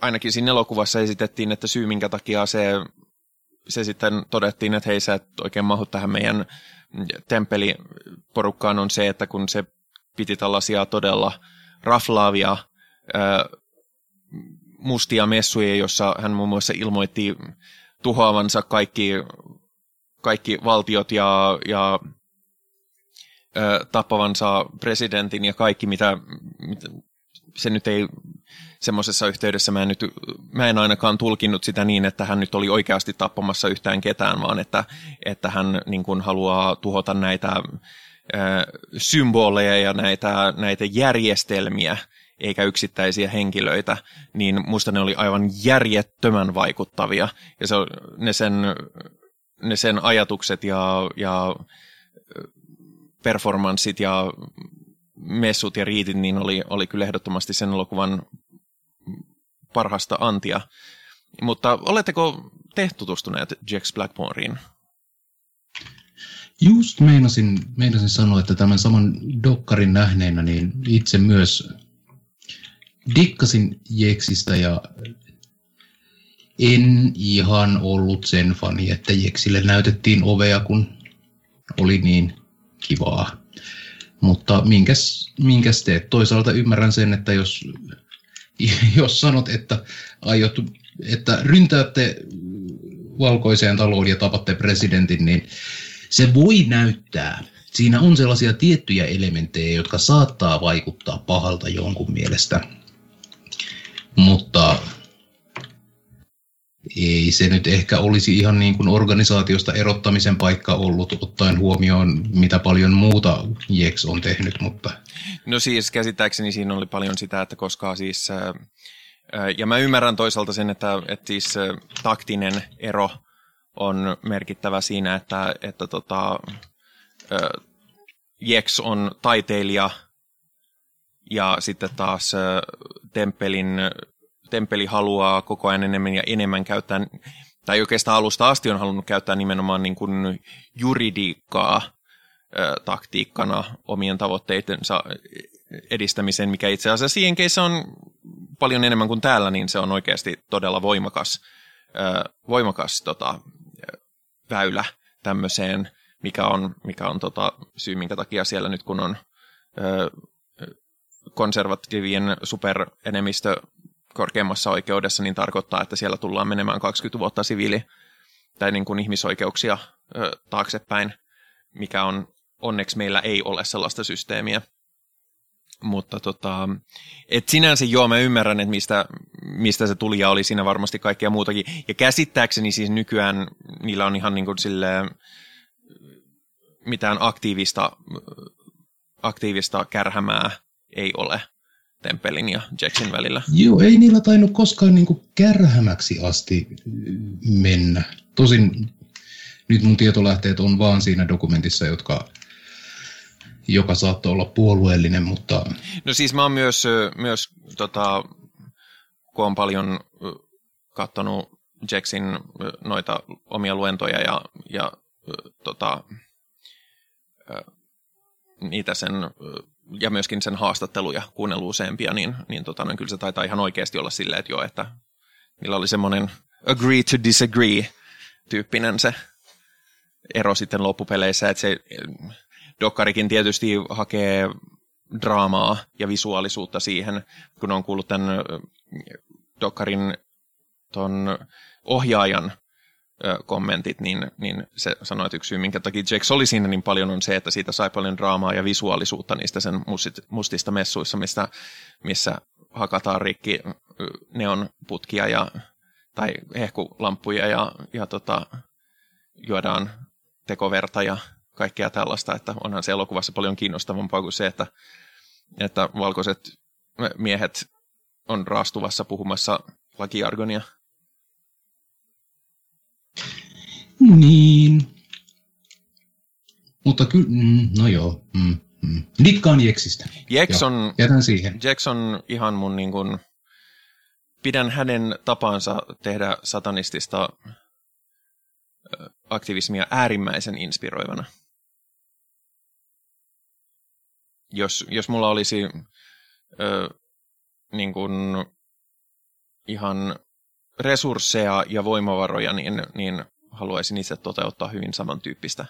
ainakin siinä elokuvassa esitettiin, että syy minkä takia se se sitten todettiin, että hei sä et oikein mahu tähän meidän temppeliporukkaan on se, että kun se piti tällaisia todella raflaavia mustia messuja, jossa hän muun muassa ilmoitti tuhoavansa kaikki, kaikki valtiot ja, ja ö, tappavansa presidentin ja kaikki, mitä, mitä se nyt ei semmoisessa yhteydessä, mä en, nyt, mä en ainakaan tulkinnut sitä niin, että hän nyt oli oikeasti tappamassa yhtään ketään, vaan että, että hän niin kuin haluaa tuhota näitä ö, symboleja ja näitä, näitä järjestelmiä, eikä yksittäisiä henkilöitä, niin musta ne oli aivan järjettömän vaikuttavia. Ja se, ne, sen, ne sen ajatukset ja, ja performanssit ja messut ja riitit, niin oli, oli kyllä ehdottomasti sen elokuvan parhasta antia. Mutta oletteko te tutustuneet Jax Blackmoreen? Just meinasin, meinasin sanoa, että tämän saman dokkarin nähneenä, niin itse myös dikkasin Jeksistä ja en ihan ollut sen fani, että Jeksille näytettiin ovea, kun oli niin kivaa. Mutta minkäs, minkäs teet? Toisaalta ymmärrän sen, että jos, <laughs> jos sanot, että aiot, että ryntäätte valkoiseen taloon ja tapatte presidentin, niin se voi näyttää. Siinä on sellaisia tiettyjä elementtejä, jotka saattaa vaikuttaa pahalta jonkun mielestä. Mutta ei se nyt ehkä olisi ihan niin kuin organisaatiosta erottamisen paikka ollut, ottaen huomioon, mitä paljon muuta JEX on tehnyt, mutta... No siis käsittääkseni siinä oli paljon sitä, että koska siis... Ja mä ymmärrän toisaalta sen, että, että siis taktinen ero on merkittävä siinä, että, että tota, Jex on taiteilija ja sitten taas temppelin temppeli haluaa koko ajan enemmän ja enemmän käyttää, tai oikeastaan alusta asti on halunnut käyttää nimenomaan niin kuin juridiikkaa taktiikkana omien tavoitteitensa edistämiseen, mikä itse asiassa Jenkeissä on paljon enemmän kuin täällä, niin se on oikeasti todella voimakas, voimakas tota, väylä tämmöiseen, mikä on, mikä on tota, syy, minkä takia siellä nyt kun on konservatiivien superenemmistö korkeimmassa oikeudessa, niin tarkoittaa, että siellä tullaan menemään 20 vuotta siviili- tai niin kuin ihmisoikeuksia ö, taaksepäin, mikä on onneksi meillä ei ole sellaista systeemiä. Mutta tota, et sinänsä joo, mä ymmärrän, että mistä, mistä se tuli ja oli siinä varmasti kaikkea muutakin. Ja käsittääkseni siis nykyään niillä on ihan niin kuin silleen, mitään aktiivista, aktiivista kärhämää ei ole Temppelin ja Jacksin välillä. Joo, ei niillä tainnut koskaan niin kärhämäksi asti mennä. Tosin nyt mun tietolähteet on vaan siinä dokumentissa, jotka, joka saattoi olla puolueellinen, mutta... No siis mä oon myös, myös tota, kun on paljon katsonut Jacksin noita omia luentoja ja, ja tota, niitä sen ja myöskin sen haastatteluja kuunnellut useampia, niin, niin tota, niin kyllä se taitaa ihan oikeasti olla silleen, että joo, että niillä oli semmoinen agree to disagree tyyppinen se ero sitten loppupeleissä, että se Dokkarikin tietysti hakee draamaa ja visuaalisuutta siihen, kun on kuullut tämän Dokkarin ton ohjaajan kommentit, niin, niin se sanoi, että yksi syy, minkä takia Jax oli siinä niin paljon, on se, että siitä sai paljon draamaa ja visuaalisuutta niistä sen mustit, mustista messuissa, mistä, missä hakataan rikki neon putkia ja, tai hehkulamppuja ja, ja tota, juodaan tekoverta ja kaikkea tällaista, että onhan se elokuvassa paljon kiinnostavampaa kuin se, että, että valkoiset miehet on raastuvassa puhumassa lakiargonia. Niin. Mutta kyllä, mm, no joo. Mm, mm. Dikkaan Jeksistä. Jeks on, jätän siihen. Jeks on ihan mun niin kuin, pidän hänen tapansa tehdä satanistista aktivismia äärimmäisen inspiroivana. Jos, jos mulla olisi ö, niin kuin, ihan resursseja ja voimavaroja, niin, niin haluaisin itse toteuttaa hyvin samantyyppistä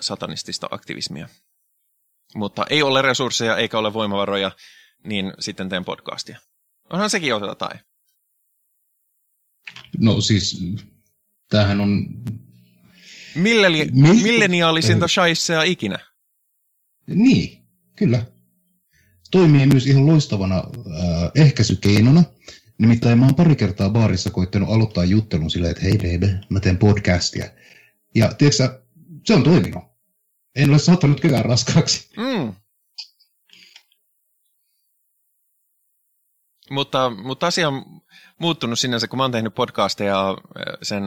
satanistista aktivismia. Mutta ei ole resursseja eikä ole voimavaroja, niin sitten teen podcastia. Onhan sekin jotain. No siis, tämähän on... Milleli, Mil- milleniaalisinta shaisseja ikinä. Niin, kyllä. Toimii myös ihan loistavana äh, ehkäisykeinona. Nimittäin mä oon pari kertaa baarissa koittanut aloittaa juttelun silleen, että hei baby, mä teen podcastia. Ja tiedätkö se on toiminut. En ole saattanut ketään raskaaksi. Mm. Mutta, mutta asia on muuttunut sinänsä, kun mä oon tehnyt podcasteja sen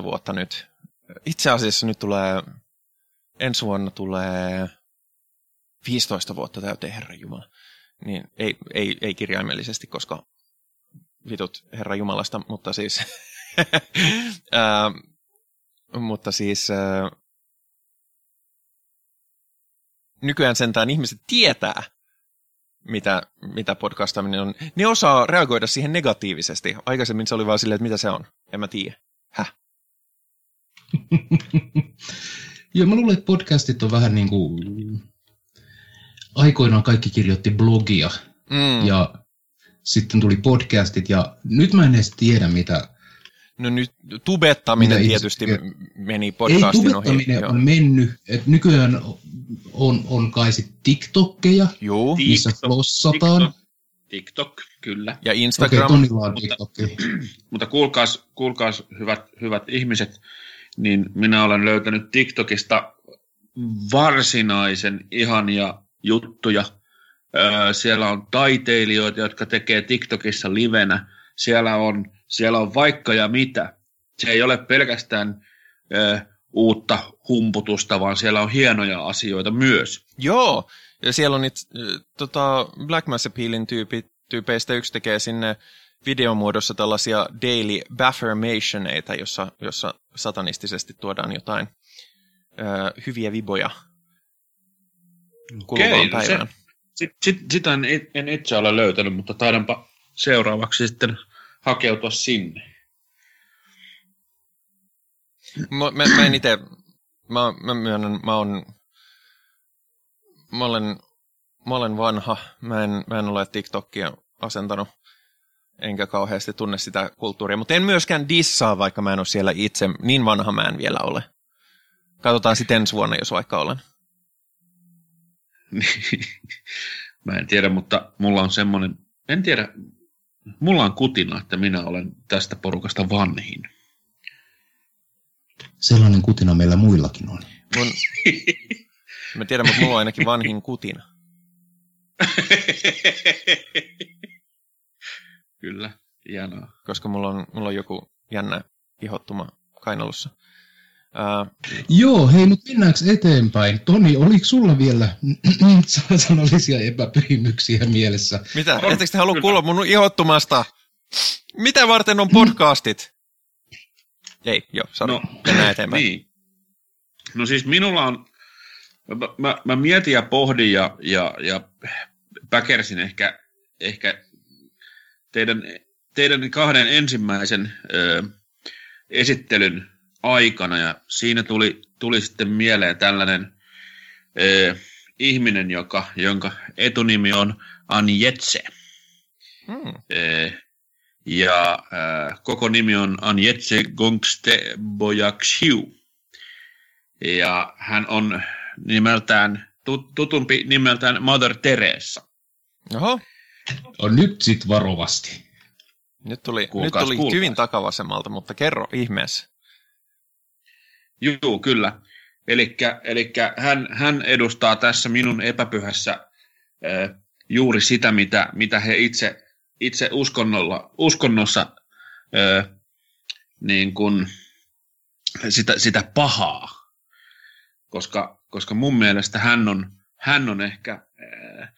3-14 vuotta nyt. Itse asiassa nyt tulee, ensi vuonna tulee 15 vuotta täyteen Herra Jumala. Niin ei, ei, ei kirjaimellisesti, koska vitut Herra Jumalasta, mutta siis... <laughs> ää, mutta siis ää, nykyään sentään ihmiset tietää, mitä, mitä podcastaminen on. Ne osaa reagoida siihen negatiivisesti. Aikaisemmin se oli vaan silleen, että mitä se on. En mä tiedä. Häh? <laughs> Joo, mä luulen, että podcastit on vähän niin kuin... Aikoinaan kaikki kirjoitti blogia Mm. ja sitten tuli podcastit ja nyt mä en edes tiedä, mitä... No nyt tubettaminen Mitä tietysti ihmiset- meni Ei podcastin ohi. tubettaminen Joo. on mennyt, että nykyään on, on kai sit TikTokkeja, Juu. missä TikTok, flossataan. TikTok, TikTok, kyllä. Ja Okei, Instagram. Tonilla on Mutta-. <clears throat> Mutta kuulkaas, kuulkaas hyvät, hyvät ihmiset, niin minä olen löytänyt TikTokista varsinaisen ihania juttuja. Siellä on taiteilijoita, jotka tekee TikTokissa livenä. Siellä on, siellä on vaikka ja mitä. Se ei ole pelkästään uutta humputusta, vaan siellä on hienoja asioita myös. Joo. Ja siellä on äh, tota, Black Mass Appealin tyypi, tyypeistä yksi tekee sinne videomuodossa tällaisia daily baffirmationeita, jossa, jossa satanistisesti tuodaan jotain ö, hyviä viboja Okei, no se-. Sit, sit, sitä en, en itse ole löytänyt, mutta taidanpa seuraavaksi sitten hakeutua sinne. Mä, mä, mä en itse, mä, mä myönnän, mä on, mä olen, mä olen vanha, mä en, mä en ole TikTokia asentanut, enkä kauheasti tunne sitä kulttuuria, mutta en myöskään dissaa, vaikka mä en ole siellä itse, niin vanha mä en vielä ole. Katsotaan sitten ensi vuonna, jos vaikka olen. Mä en tiedä, mutta mulla on semmoinen, en tiedä, mulla on kutina, että minä olen tästä porukasta vanhin. Sellainen kutina meillä muillakin on. Mun, mä tiedän, mutta mulla on ainakin vanhin kutina. Kyllä, hienoa. koska mulla on, mulla on joku jännä ihottuma kainalossa. Ää, Joo, hei, mutta mennäänkö eteenpäin? Toni, oliko sulla vielä <clears throat> sanallisia epäpyhimyksiä mielessä? mitä? On, Ettekö te halua kyllä. kuulla mun ihottumasta? Mitä varten on podcastit? Ei, joo, sano. No, No, Mennään eteenpäin. Niin. No siis minulla on, mä, mä, mä mietin ja pohdin ja, ja, ja päkersin ehkä, ehkä teidän, teidän kahden ensimmäisen ö, esittelyn aikana ja siinä tuli, tuli sitten mieleen tällainen ö, ihminen, joka, jonka etunimi on Anjetse. Hmm. Eh, ja äh, koko nimi on Anjetse Gongste Boyakshiu. Ja hän on nimeltään, tut- tutumpi nimeltään Mother Teresa. Oho, On nyt sit varovasti. nyt tuli, Kuulkaas, nyt tuli kuulkaas. hyvin takavasemmalta, mutta kerro ihmeessä. Juu, kyllä. Eli hän, hän edustaa tässä minun epäpyhässä äh, juuri sitä, mitä, mitä he itse, itse uskonnolla, uskonnossa äh, niin kuin, sitä, sitä pahaa. Koska, koska mun mielestä hän on, hän on ehkä, äh,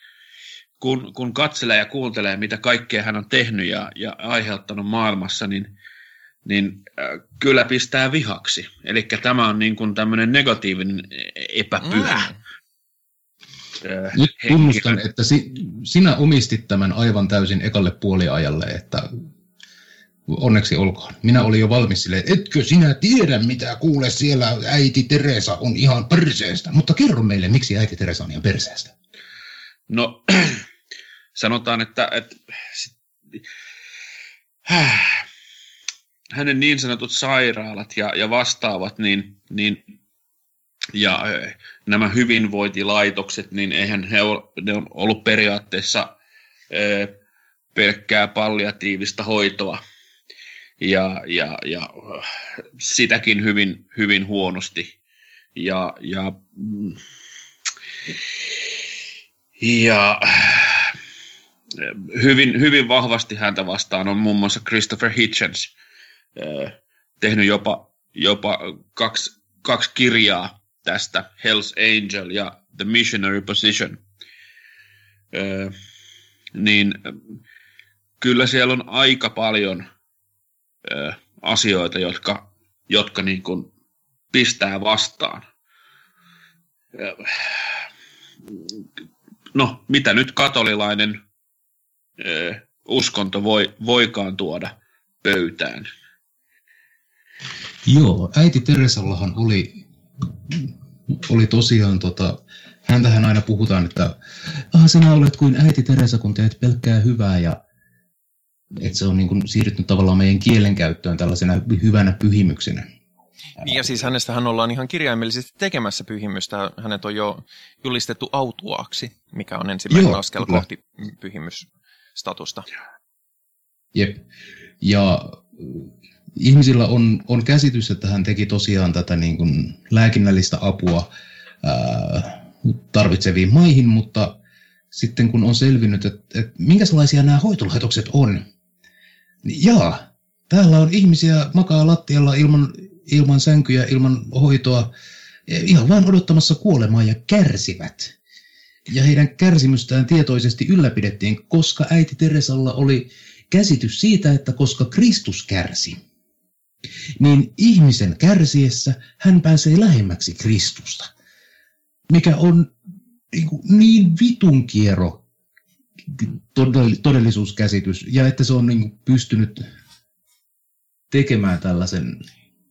kun, kun katselee ja kuuntelee, mitä kaikkea hän on tehnyt ja, ja aiheuttanut maailmassa, niin niin äh, kyllä pistää vihaksi. Eli tämä on niin kuin tämmöinen negatiivinen epäpyhä. Mm. äh, Nyt tunnustan, että si, sinä omistit tämän aivan täysin ekalle puoliajalle, että onneksi olkoon. Minä olin jo valmis silleen, etkö sinä tiedä mitä kuule siellä äiti Teresa on ihan perseestä. Mutta kerro meille, miksi äiti Teresa on ihan perseestä. No, <clears throat> sanotaan, että, että hänen niin sanotut sairaalat ja, ja vastaavat, niin, niin ja nämä hyvinvointilaitokset, niin eihän he ole, ne on ollut periaatteessa pelkkää palliatiivista hoitoa ja, ja, ja sitäkin hyvin, hyvin huonosti. Ja, ja, ja hyvin, hyvin vahvasti häntä vastaan on muun muassa Christopher Hitchens tehnyt jopa, jopa kaksi, kaksi kirjaa tästä, Hell's Angel ja The Missionary Position. Niin kyllä siellä on aika paljon asioita, jotka, jotka niin kuin pistää vastaan. No, mitä nyt katolilainen uskonto voi, voikaan tuoda pöytään? Joo, äiti Teresallahan oli, oli tosiaan, tota, häntähän aina puhutaan, että ah, sinä olet kuin äiti Teresa, kun teet pelkkää hyvää ja että se on niin kuin siirrytty tavallaan meidän kielenkäyttöön tällaisena hyvänä pyhimyksenä. Niin ja siis hänestähän ollaan ihan kirjaimellisesti tekemässä pyhimystä. Hänet on jo julistettu autuaaksi, mikä on ensimmäinen Joo, askel kyllä. kohti pyhimysstatusta. Jep. Ja ihmisillä on, on käsitys, että hän teki tosiaan tätä niin kuin lääkinnällistä apua ää, tarvitseviin maihin, mutta sitten kun on selvinnyt, että, että minkälaisia nämä hoitolaitokset on, niin jaa, täällä on ihmisiä makaa lattialla ilman, ilman sänkyjä, ilman hoitoa, ihan vain odottamassa kuolemaa ja kärsivät. Ja heidän kärsimystään tietoisesti ylläpidettiin, koska äiti Teresalla oli käsitys siitä, että koska Kristus kärsi, niin ihmisen kärsiessä hän pääsee lähemmäksi Kristusta, mikä on niin, niin vitun kiero todellisuuskäsitys, ja että se on niin pystynyt tekemään tällaisen...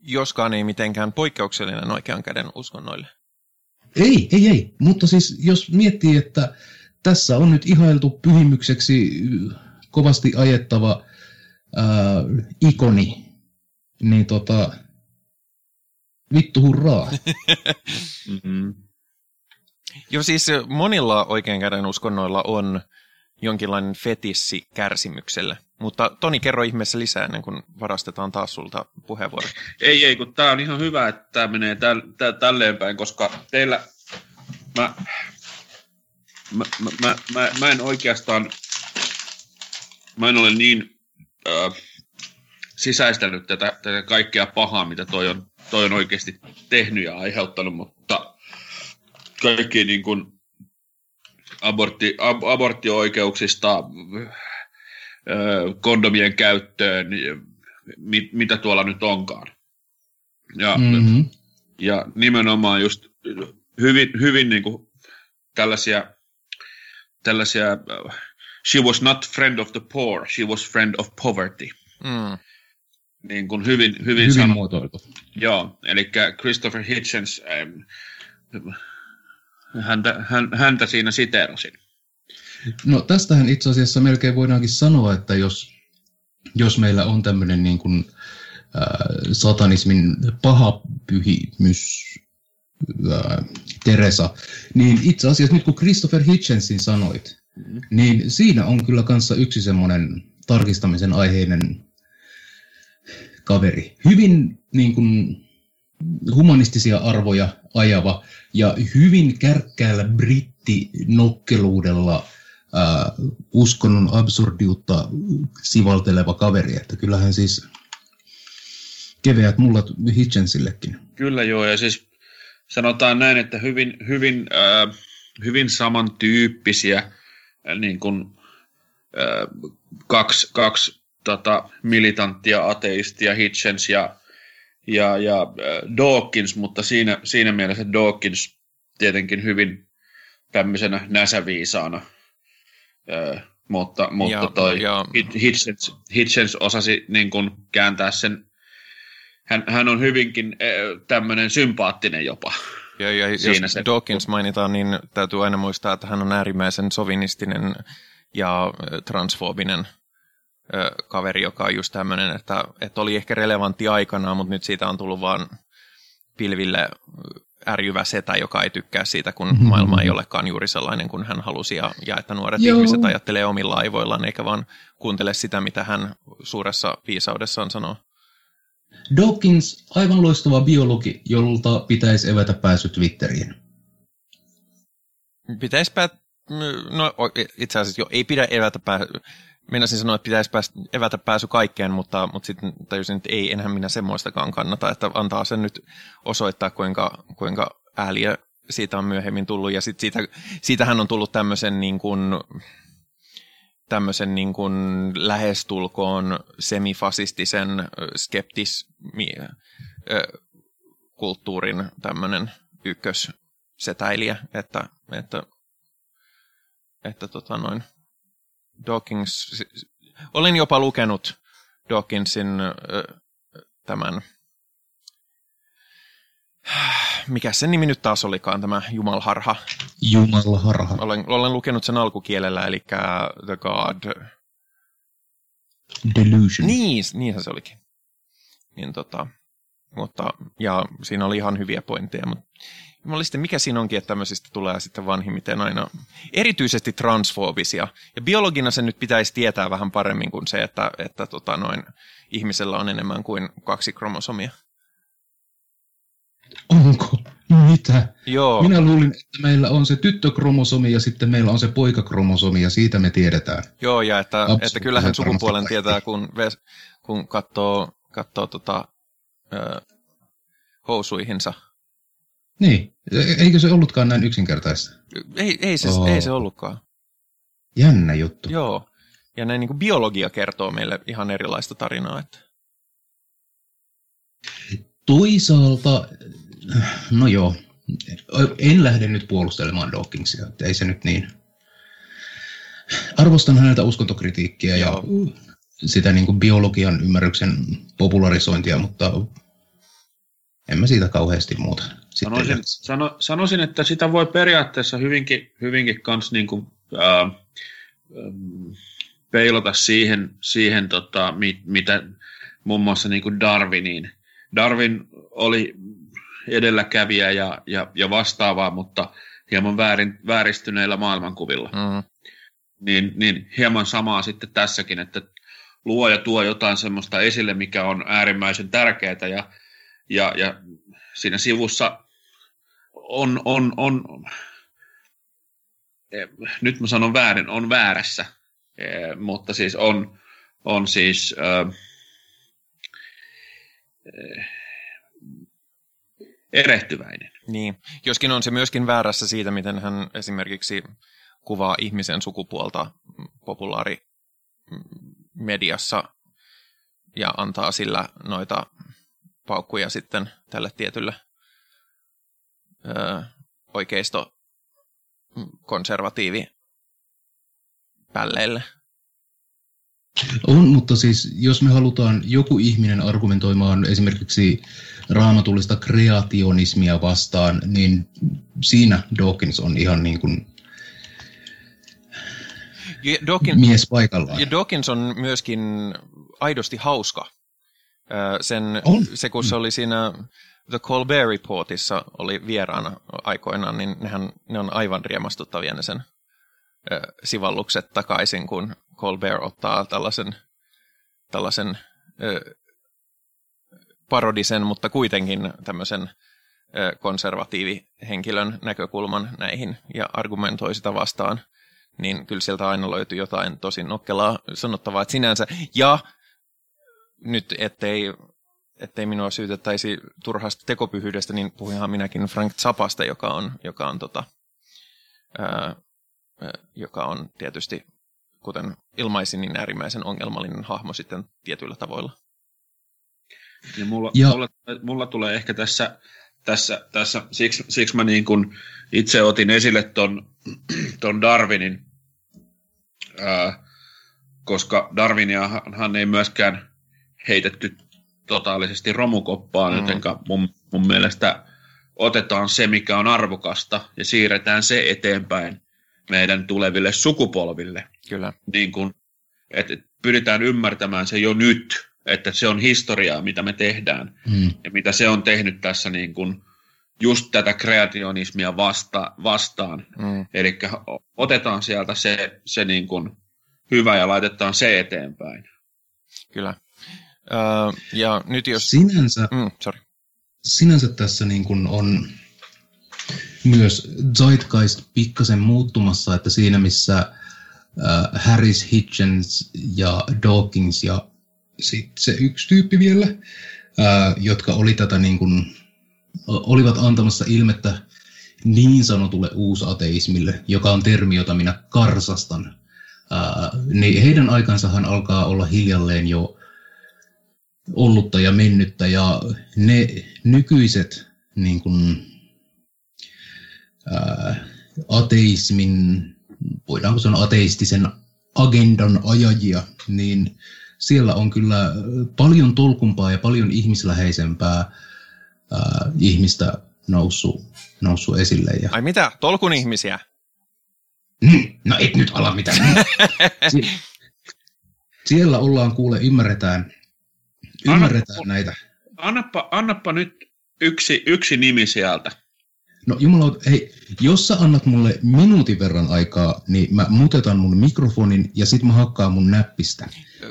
Joskaan ei mitenkään poikkeuksellinen oikean käden uskonnoille. Ei, ei, ei. Mutta siis jos miettii, että tässä on nyt ihailtu pyhimykseksi kovasti ajettava ää, ikoni, niin tota, vittu hurraa. <laughs> mm-hmm. Joo, siis monilla oikean käden uskonnoilla on jonkinlainen fetissi kärsimykselle. Mutta Toni, kerro ihmeessä lisää ennen kuin varastetaan taas sulta puheenvuoro. Ei, ei, kun tämä on ihan hyvä, että tämä menee täl, täl, tälleen päin, koska teillä, mä, mä, mä, mä, mä, mä en oikeastaan, mä en ole niin äh, sisäistänyt tätä, tätä kaikkea pahaa, mitä toi on, toi on oikeasti tehnyt ja aiheuttanut, mutta kaikki niin kuin abortti, ab, aborttioikeuksista kondomien käyttöön, mit, mitä tuolla nyt onkaan. Ja, mm-hmm. ja nimenomaan just hyvin, hyvin niin kuin tällaisia, tällaisia, she was not friend of the poor, she was friend of poverty. Mm. Niin kuin hyvin, hyvin, hyvin muotoiltu. Joo, eli Christopher Hitchens, häntä, häntä siinä siteerasin. No tästähän itse asiassa melkein voidaankin sanoa, että jos, jos meillä on tämmöinen niin kuin, äh, satanismin paha pyhimys äh, Teresa, niin itse asiassa nyt kun Christopher Hitchensin sanoit, mm-hmm. niin siinä on kyllä kanssa yksi semmoinen tarkistamisen aiheinen kaveri. Hyvin niin kuin, humanistisia arvoja ajava ja hyvin kärkkäällä brittinokkeluudella äh, uskonnon absurdiutta sivalteleva kaveri, että kyllähän siis keveät mullat Hitchensillekin. Kyllä joo, ja siis sanotaan näin, että hyvin, hyvin, äh, hyvin samantyyppisiä äh, niin kuin, äh, kaksi, kaksi tota, militanttia ateistia, Hitchens ja ja, ja äh, Dawkins, mutta siinä, siinä mielessä Dawkins tietenkin hyvin tämmöisenä näsäviisaana äh, mutta, mutta Ja- toi ja- Hitchens, Hitchens osasi niin kuin kääntää sen, hän, hän on hyvinkin tämmöinen sympaattinen jopa. Ja, ja jos Siinä se- Dawkins mainitaan, niin täytyy aina muistaa, että hän on äärimmäisen sovinistinen ja ö, transfoobinen ö, kaveri, joka on just tämmöinen, että, että oli ehkä relevantti aikanaan, mutta nyt siitä on tullut vaan pilville ärjyvä setä, joka ei tykkää siitä, kun Mhm. maailma ei olekaan juuri sellainen kuin hän halusi, ja, ja että nuoret Joo. ihmiset ajattelee omilla aivoillaan, eikä vaan kuuntele sitä, mitä hän suuressa viisaudessaan sanoo. Dawkins, aivan loistava biologi, jolta pitäisi evätä pääsy Twitteriin. Pitäisi pää... No itse asiassa jo, ei pidä evätä pää... Meinasin sanoa, että pitäisi päästä, evätä pääsy kaikkeen, mutta, mutta sitten tajusin, että ei, enhän minä semmoistakaan kannata, että antaa sen nyt osoittaa, kuinka, kuinka ääliö siitä on myöhemmin tullut. Ja sitten siitä, siitähän on tullut tämmöisen niin kuin, tämmöisen niin kuin lähestulkoon semifasistisen skeptismi, kulttuurin tämmöinen ykkössetäilijä, että, että, että tota noin, Dawkins, olin jopa lukenut Dawkinsin tämän, <sighs> mikä sen nimi nyt taas olikaan, tämä Jumalharha. Jumala harha. Olen, olen lukenut sen alkukielellä, eli The God. Delusion. Niin, niinhän se olikin. Niin tota, mutta, ja siinä oli ihan hyviä pointteja, mutta jumaliste, mikä siinä onkin, että tämmöisistä tulee sitten vanhimmiten aina erityisesti transfoobisia. Ja biologina se nyt pitäisi tietää vähän paremmin kuin se, että, että tota noin, ihmisellä on enemmän kuin kaksi kromosomia. Onko? Mitä? Joo, Minä luulin, että meillä on se tyttökromosomi ja sitten meillä on se poikakromosomi ja siitä me tiedetään. joo ja että, että kyllähän sukupuolen tietää, kun, ves, kun katsoo, katsoo tota, ö, housuihinsa. Niin, E- eikö se ollutkaan näin yksinkertaista? Ei, ei, se, Oo. ei se ollutkaan. Jännä juttu. Joo. Ja näin niin kuin biologia kertoo meille ihan erilaista tarinaa. Että... Toisaalta, no joo, en lähde nyt puolustelemaan Dawkinsia, että ei se nyt niin. Arvostan häneltä uskontokritiikkiä ja Joo. sitä niin kuin biologian ymmärryksen popularisointia, mutta en mä siitä kauheasti muuta. Sitten Sanoisin, sano, sanoisin, että sitä voi periaatteessa hyvinkin, hyvinkin kans niin kuin, ää, peilata siihen, siihen tota, mit, mitä muun muassa niin kuin Darwiniin. Darwin oli edelläkävijä ja, ja, ja vastaavaa, mutta hieman väärin, vääristyneillä maailmankuvilla. Mm. Niin, niin hieman samaa sitten tässäkin, että luo ja tuo jotain semmoista esille, mikä on äärimmäisen tärkeää ja, ja, ja siinä sivussa on, on, on eh, nyt mä sanon väärin, on väärässä, Eh, mutta siis on, on siis äh, eh, erehtyväinen. Niin. Joskin on se myöskin väärässä siitä, miten hän esimerkiksi kuvaa ihmisen sukupuolta populaari mediassa ja antaa sillä noita paukkuja sitten tälle tietylle ö, oikeisto konservatiivi pälleille. On, mutta siis jos me halutaan joku ihminen argumentoimaan esimerkiksi raamatullista kreationismia vastaan, niin siinä Dawkins on ihan niin kuin Ja Dawkins, mies paikallaan. ja Dawkins on myöskin aidosti hauska. Sen, On. se, kun se oli siinä The Colbert Reportissa oli vieraana aikoinaan, niin nehän, ne on aivan riemastuttavia ne sen ö, sivallukset takaisin, kun Colbert ottaa tällaisen, tällaisen ö, parodisen, mutta kuitenkin tämmöisen ö, konservatiivihenkilön näkökulman näihin ja argumentoi sitä vastaan, niin kyllä sieltä aina löytyy jotain tosi nokkelaa sanottavaa, että sinänsä, ja nyt ettei, ettei minua syytettäisi turhasta tekopyhyydestä, niin puhuinhan minäkin Frank Zappasta, joka on, joka on, tota, ää, joka on tietysti, kuten ilmaisin, niin äärimmäisen ongelmallinen hahmo sitten tietyillä tavoilla. Ja mulla, Ja- mulla, mulla tulee ehkä tässä, tässä, tässä siksi, siksi mä niin kuin itse otin esille ton, <clears throat> ton Darwinin ää, koska Darwiniahan ei myöskään heitetty totaalisesti romukoppaan, mm. joten mun, mun mielestä otetaan se, mikä on arvokasta, ja siirretään se eteenpäin meidän tuleville sukupolville. Kyllä. Niin kun, että pyritään ymmärtämään se jo nyt, että se on historiaa, mitä me tehdään, mm. ja mitä se on tehnyt tässä niin kun, just tätä kreationismia vasta, vastaan. Mm. Eli otetaan sieltä se, se niin kun, hyvä ja laitetaan se eteenpäin. Kyllä. Uh, ja nyt jos... Sinänsä, mm, sorry. sinänsä tässä niin kuin on myös Zeitgeist pikkasen muuttumassa, että siinä missä uh, Harris, Hitchens ja Dawkins ja sit se yksi tyyppi vielä, uh, jotka oli tätä niin kuin, olivat antamassa ilmettä niin sanotulle uusateismille, joka on termi, jota minä karsastan, uh, niin heidän aikansahan alkaa olla hiljalleen jo ollutta ja mennyttä ja ne nykyiset niin kuin, ää, ateismin, voidaanko sanoa ateistisen agendan ajajia, niin siellä on kyllä paljon tolkumpaa ja paljon ihmisläheisempää ää, ihmistä noussut, noussut esille. Ja... Ai mitä? Tolkun ihmisiä? No et nyt ala mitään. <laughs> siellä ollaan kuule, ymmärretään, Ymmärretään annappa, näitä. Annappa, annappa nyt yksi, yksi nimi sieltä. No jumala, hei, jos sä annat mulle minuutin verran aikaa, niin mä mutetan mun mikrofonin ja sit mä hakkaan mun näppistä.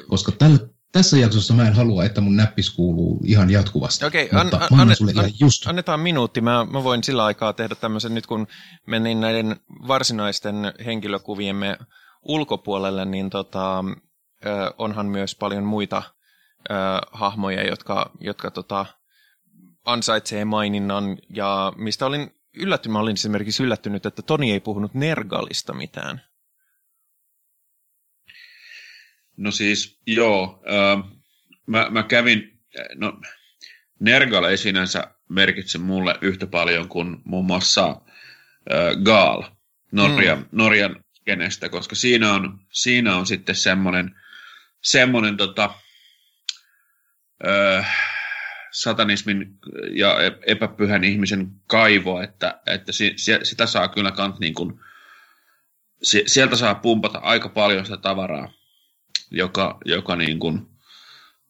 Koska tällä, tässä jaksossa mä en halua, että mun näppis kuuluu ihan jatkuvasti. Okei, okay, an, an, annet, an, just. annetaan minuutti. Mä, mä voin sillä aikaa tehdä tämmöisen, nyt kun menin näiden varsinaisten henkilökuviemme ulkopuolelle, niin tota, onhan myös paljon muita hahmoja, jotka, jotka tota, ansaitsee maininnan ja mistä olin yllättynyt, mä olin esimerkiksi yllättynyt, että Toni ei puhunut Nergalista mitään. No siis, joo. Äh, mä, mä kävin, no Nergal ei sinänsä merkitse mulle yhtä paljon kuin muun muassa äh, Gaal Norjan, mm. Norjan kenestä, koska siinä on, siinä on sitten semmoinen, semmoinen tota, ö, satanismin ja epäpyhän ihmisen kaivo, että, että si, sitä saa kyllä kant niin kuin, sieltä saa pumpata aika paljon sitä tavaraa, joka, joka niin kuin,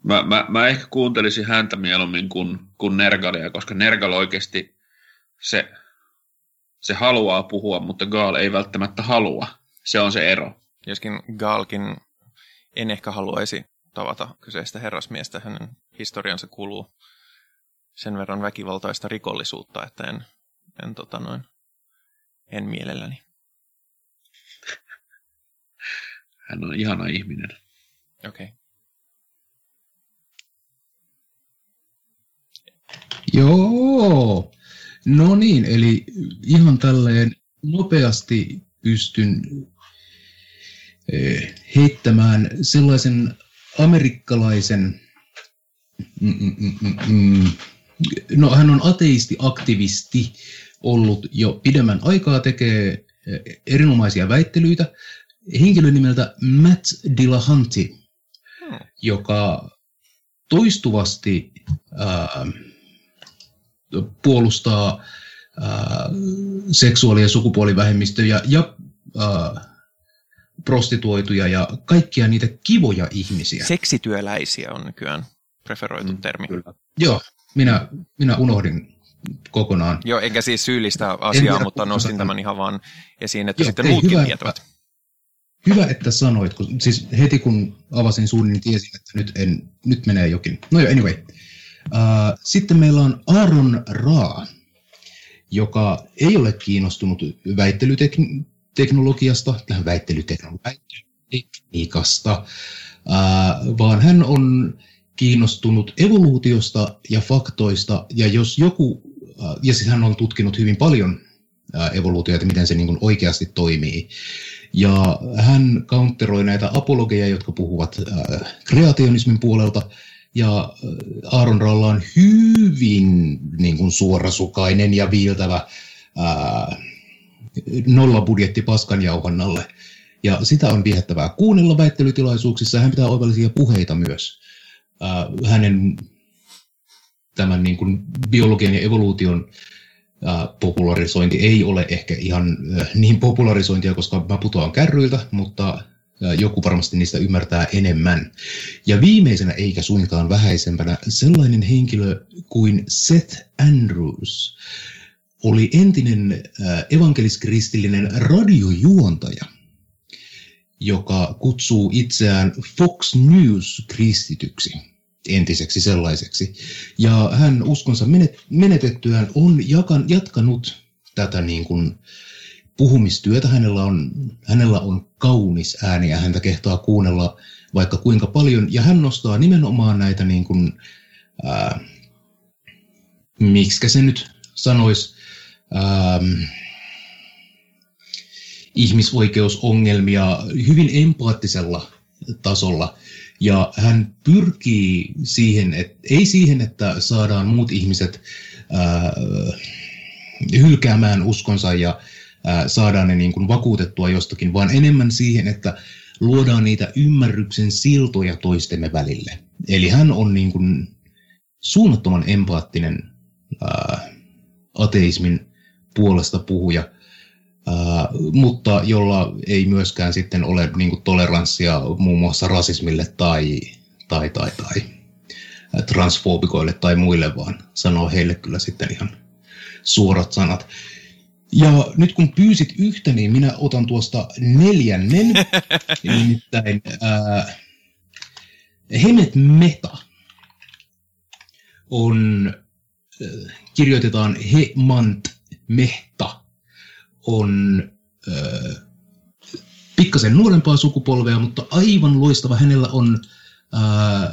mä, mä, mä ehkä kuuntelisin häntä mieluummin kuin, kuin Nergalia, koska Nergal oikeasti se, se haluaa puhua, mutta Gaal ei välttämättä halua. Se on se ero. Joskin Gaalkin en ehkä haluaisi tavata kyseistä herrasmiestä. Hänen historiansa kuuluu sen verran väkivaltaista rikollisuutta, että en, en, tota noin, en mielelläni. Hän on ihana ihminen. Okei. Okay. Joo. No niin, eli ihan tälleen nopeasti pystyn eh, heittämään sellaisen amerikkalaisen, mm, mm, mm, no hän on ateisti-aktivisti ollut jo pidemmän aikaa, tekee eh, erinomaisia väittelyitä. Henkilö nimeltä Matt Dillahanty, hmm. joka toistuvasti ää, puolustaa ää, seksuaali- ja sukupuolivähemmistöjä ja ää, prostituoituja ja kaikkia niitä kivoja ihmisiä. Seksityöläisiä on nykyään preferoitu mm, termi. Kyllä. Joo, minä, minä unohdin kokonaan. Joo, enkä siis syyllistä asiaa, mutta nostin tämän ihan vaan esiin, että Joo, sitten ei, muutkin hyvä, tietävät. Hyvä, että sanoit, kun, siis heti kun avasin suun, niin tiesin, että nyt, en, nyt menee jokin. No joo, anyway. Uh, sitten meillä on Aaron Raa, joka ei ole kiinnostunut väittelytekni- teknologiasta, väittelytekniikasta, vaan hän on kiinnostunut evoluutiosta ja faktoista, ja jos joku, ja siis hän on tutkinut hyvin paljon evoluutioita, miten se niin oikeasti toimii. Ja hän counteroi näitä apologeja, jotka puhuvat kreationismin puolelta, ja Aaron Ralla on hyvin niin kuin suorasukainen ja viiltävä ää, nolla budjetti paskanjauhannalle. Ja sitä on viehättävää kuunnella väittelytilaisuuksissa. Hän pitää oivallisia puheita myös. Äh, hänen tämän niin kuin biologian ja evoluution äh, popularisointi ei ole ehkä ihan äh, niin popularisointia, koska mä putoan kärryiltä, mutta äh, joku varmasti niistä ymmärtää enemmän. Ja viimeisenä eikä suinkaan vähäisempänä sellainen henkilö kuin Seth Andrews oli entinen evankeliskristillinen radiojuontaja, joka kutsuu itseään Fox News-kristityksi entiseksi sellaiseksi. Ja hän uskonsa menetettyään on jakan, jatkanut tätä niin kuin puhumistyötä. Hänellä on, hänellä on kaunis ääni ja häntä kehtaa kuunnella vaikka kuinka paljon. Ja hän nostaa nimenomaan näitä, niin kuin, ää, miksi se nyt sanoisi, ähm, ihmisoikeusongelmia hyvin empaattisella tasolla. Ja hän pyrkii siihen, että, ei siihen, että saadaan muut ihmiset äh, hylkäämään uskonsa ja äh, saadaan ne niin kuin vakuutettua jostakin, vaan enemmän siihen, että luodaan niitä ymmärryksen siltoja toistemme välille. Eli hän on niin kuin suunnattoman empaattinen äh, ateismin puolesta puhuja, ää, mutta jolla ei myöskään sitten ole niin kuin, toleranssia muun muassa rasismille tai, tai, tai, tai transfoobikoille tai muille, vaan sanoo heille kyllä sitten ihan suorat sanat. Ja nyt kun pyysit yhtä, niin minä otan tuosta neljännen, <laughs> nimittäin ää, Hemet Meta on, kirjoitetaan Hemant Mehta on äh, pikkasen nuorempaa sukupolvea, mutta aivan loistava. Hänellä on äh,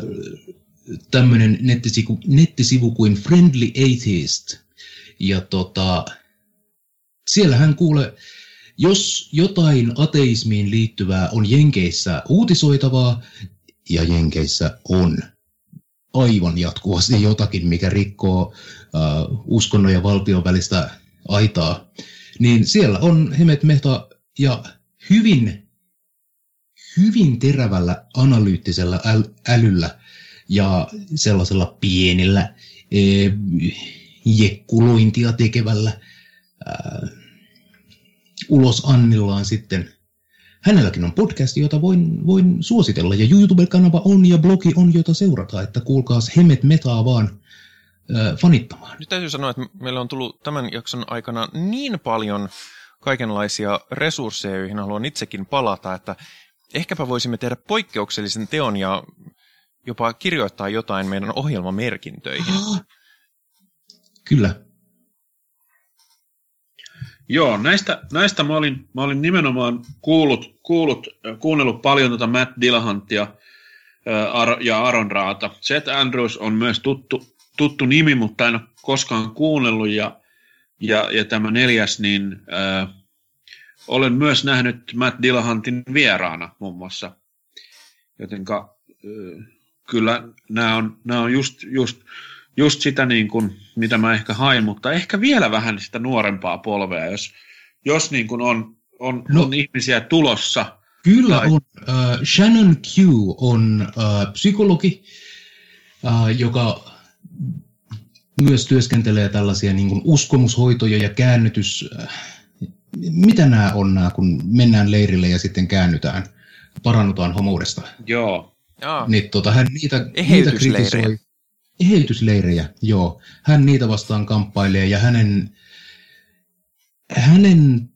tämmöinen nettisivu, nettisivu kuin Friendly Atheist. Ja tota, siellä hän kuulee, jos jotain ateismiin liittyvää on Jenkeissä uutisoitavaa, ja Jenkeissä on aivan jatkuvasti jotakin, mikä rikkoo uh, uskonnon ja valtion välistä aitaa, niin siellä on Hemet Mehta ja hyvin, hyvin terävällä analyyttisellä äl- älyllä ja sellaisella pienellä e, jekkulointia tekevällä ää, ulosannillaan sitten. Hänelläkin on podcast, jota voin, voin suositella, ja YouTube-kanava on ja blogi on, jota seurata, että kuulkaas Hemet Metaa vaan fanittamaan. Nyt täytyy sanoa, että meillä on tullut tämän jakson aikana niin paljon kaikenlaisia resursseja, joihin haluan itsekin palata, että ehkäpä voisimme tehdä poikkeuksellisen teon ja jopa kirjoittaa jotain meidän ohjelmamerkintöihin. Kyllä. Joo, näistä, näistä mä, olin, mä olin nimenomaan kuullut, kuullut, kuunnellut paljon tuota Matt Dillahantia ja Aaron Raata. Seth Andrews on myös tuttu, tuttu nimi, mutta en ole koskaan kuunnellut. Ja, ja, ja tämä neljäs, niin äh, olen myös nähnyt Matt Dillahantin vieraana muun muassa. Jotenka äh, kyllä nämä on, nämä on just, just, just sitä, niin kuin, mitä mä ehkä hain, mutta ehkä vielä vähän sitä nuorempaa polvea, jos, jos niin kuin on, on, no, on ihmisiä tulossa. Kyllä tai... on. Uh, Shannon Q on uh, psykologi, uh, joka myös työskentelee tällaisia niin kuin uskomushoitoja ja käännytys... Äh, mitä nämä on nämä, kun mennään leirille ja sitten käännytään, parannutaan homoudesta? Joo. Niin tota, hän niitä, niitä kritisoi. Eheytysleirejä, joo. Hän niitä vastaan kamppailee ja hänen, hänen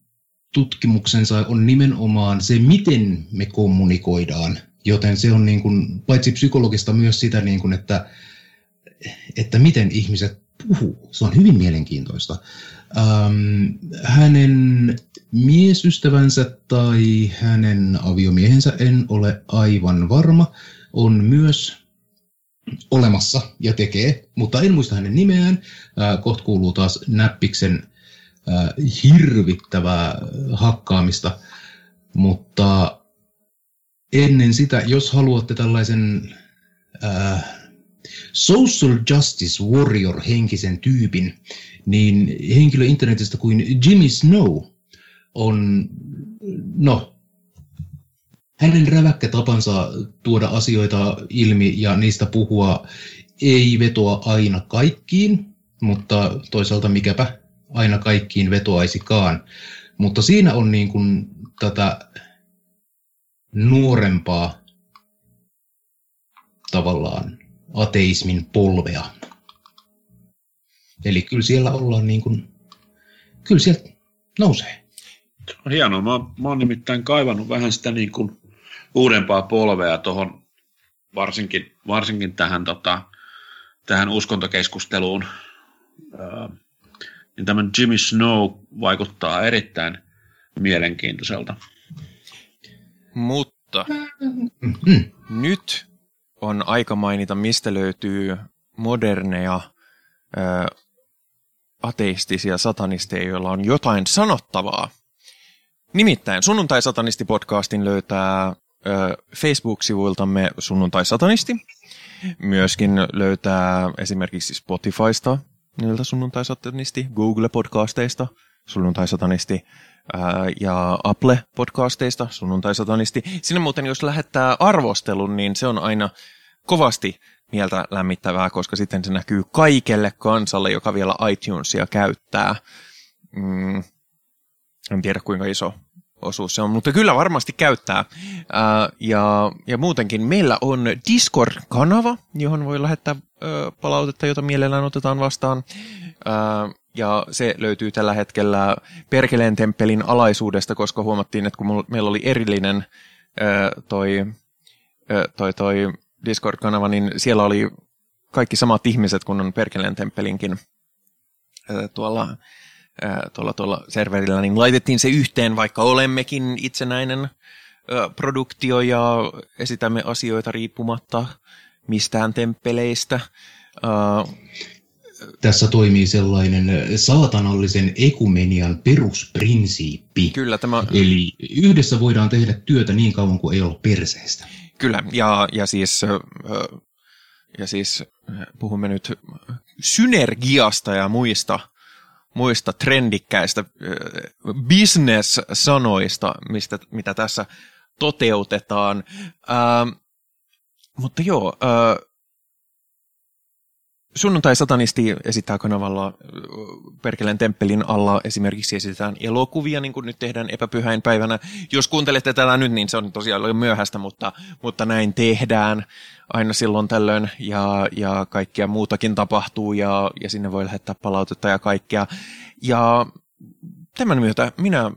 tutkimuksensa on nimenomaan se, miten me kommunikoidaan. Joten se on niin kuin, paitsi psykologista myös sitä, niin kuin, että että miten ihmiset puhuu. Se on hyvin mielenkiintoista. Ähm, hänen miesystävänsä tai hänen aviomiehensä, en ole aivan varma, on myös olemassa ja tekee, mutta en muista hänen nimeään. Äh, Kohta kuuluu taas Näppiksen äh, hirvittävää hakkaamista, mutta ennen sitä, jos haluatte tällaisen äh, social justice warrior henkisen tyypin, niin henkilö internetistä kuin Jimmy Snow on, no, hänen räväkkä tapansa tuoda asioita ilmi ja niistä puhua ei vetoa aina kaikkiin, mutta toisaalta mikäpä aina kaikkiin vetoaisikaan. Mutta siinä on niin kuin tätä nuorempaa tavallaan ateismin polvea. Eli kyllä siellä ollaan niin kuin, kyllä sieltä nousee. Hienoa. Mä, mä oon nimittäin kaivannut vähän sitä niin kuin uudempaa polvea tuohon varsinkin, varsinkin tähän, tota, tähän uskontokeskusteluun. Ää, niin tämän Jimmy Snow vaikuttaa erittäin mielenkiintoiselta. Mutta Mm. nyt on aika mainita, mistä löytyy moderneja ö, ateistisia satanisteja, joilla on jotain sanottavaa. Nimittäin Sunnuntai-satanisti-podcastin löytää ö, Facebook-sivuiltamme Sunnuntai-satanisti. Myöskin löytää esimerkiksi Spotifysta niiltä Sunnuntai-satanisti, Google-podcasteista Sunnuntai-satanisti ja Apple-podcasteista Sunnuntai-satanisti. Sinne muuten, jos lähettää arvostelun, niin se on aina kovasti mieltä lämmittävää, koska sitten se näkyy kaikelle kansalle, joka vielä iTunesia käyttää. Mm, en tiedä kuinka iso osuus se on, mutta kyllä varmasti käyttää. Ää, ja, ja muutenkin meillä on Discord-kanava, johon voi lähettää ö, palautetta, jota mielellään otetaan vastaan. Ää, ja se löytyy tällä hetkellä Perkeleen temppelin alaisuudesta, koska huomattiin, että kun meillä oli erillinen toi, toi, toi Discord-kanava, niin siellä oli kaikki samat ihmiset kuin on Perkeleen temppelinkin tuolla tuolla, tuolla serverillä, niin laitettiin se yhteen, vaikka olemmekin itsenäinen produktio ja esitämme asioita riippumatta mistään temppeleistä. Ö, Tässä toimii sellainen saatanallisen ekumenian perusprinsiippi. kyllä, tämä, Eli yhdessä voidaan tehdä työtä niin kauan kuin ei ole perseestä. kyllä, ja, ja siis... Ja siis puhumme nyt synergiasta ja muista muista trendikkäistä business-sanoista, mistä, mitä tässä toteutetaan. Ähm, mutta joo, äh, Sunnuntai-satanisti esittää kanavalla Perkeleen temppelin alla esimerkiksi esitetään elokuvia, niin kuin nyt tehdään epäpyhäin päivänä. Jos kuuntelette tätä nyt, niin se on tosiaan myöhäistä, mutta, mutta näin tehdään aina silloin tällöin ja, ja kaikkia muutakin tapahtuu ja, ja sinne voi lähettää palautetta ja kaikkea. Ja tämän myötä minä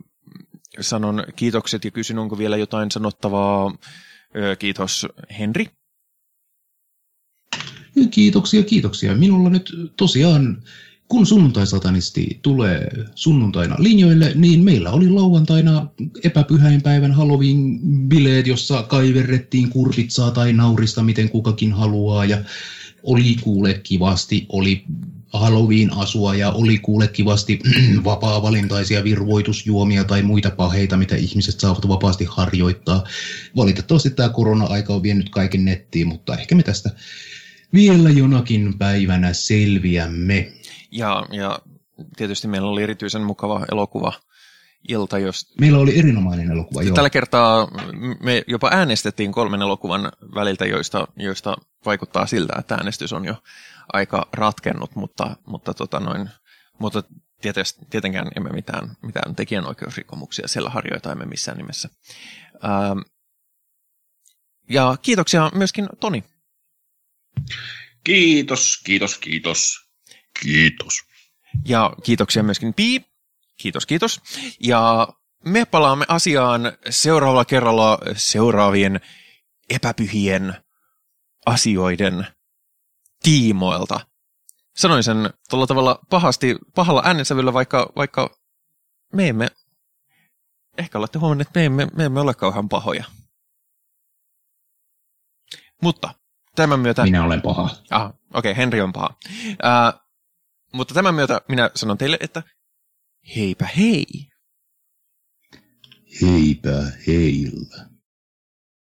sanon kiitokset ja kysyn, onko vielä jotain sanottavaa. Kiitos Henri. Kiitoksia, kiitoksia. Minulla nyt tosiaan, kun sunnuntai-satanisti tulee sunnuntaina linjoille, niin meillä oli lauantaina epäpyhäinpäivän Halloween-bileet, jossa kaiverrettiin kurpitsaa tai naurista, miten kukakin haluaa, ja oli kuule kivasti, oli Halloween-asua ja oli kuule kivasti <clears throat> vapaa-valintaisia virvoitusjuomia tai muita paheita, mitä ihmiset saavat vapaasti harjoittaa. Valitettavasti tämä korona-aika on vienyt kaiken nettiin, mutta ehkä me tästä vielä jonakin päivänä selviämme. Ja, ja tietysti meillä oli erityisen mukava elokuva ilta, jos... Meillä oli erinomainen elokuva, joo. Tällä kertaa me jopa äänestettiin kolmen elokuvan väliltä, joista, joista vaikuttaa siltä, että äänestys on jo aika ratkennut, mutta, mutta, tota noin, mutta tietysti, tietenkään emme mitään, mitään tekijänoikeusrikkomuksia siellä harjoita, emme missään nimessä. Ähm, ja kiitoksia myöskin Toni. Kiitos, kiitos, kiitos. Kiitos. Ja kiitoksia myöskin Pi. Kiitos, kiitos. Ja me palaamme asiaan seuraavalla kerralla seuraavien epäpyhien asioiden tiimoilta. Sanoin sen tuolla tavalla pahasti, pahalla äänensävyllä, vaikka, vaikka me emme, ehkä olette huomanneet, että me emme, me emme ole kauhean pahoja. Mutta tämän myötä... Minä olen paha. Ah, okei, okay, Henri on paha. Uh, mutta tämän myötä minä sanon teille, että heipä hei. Heipä heillä.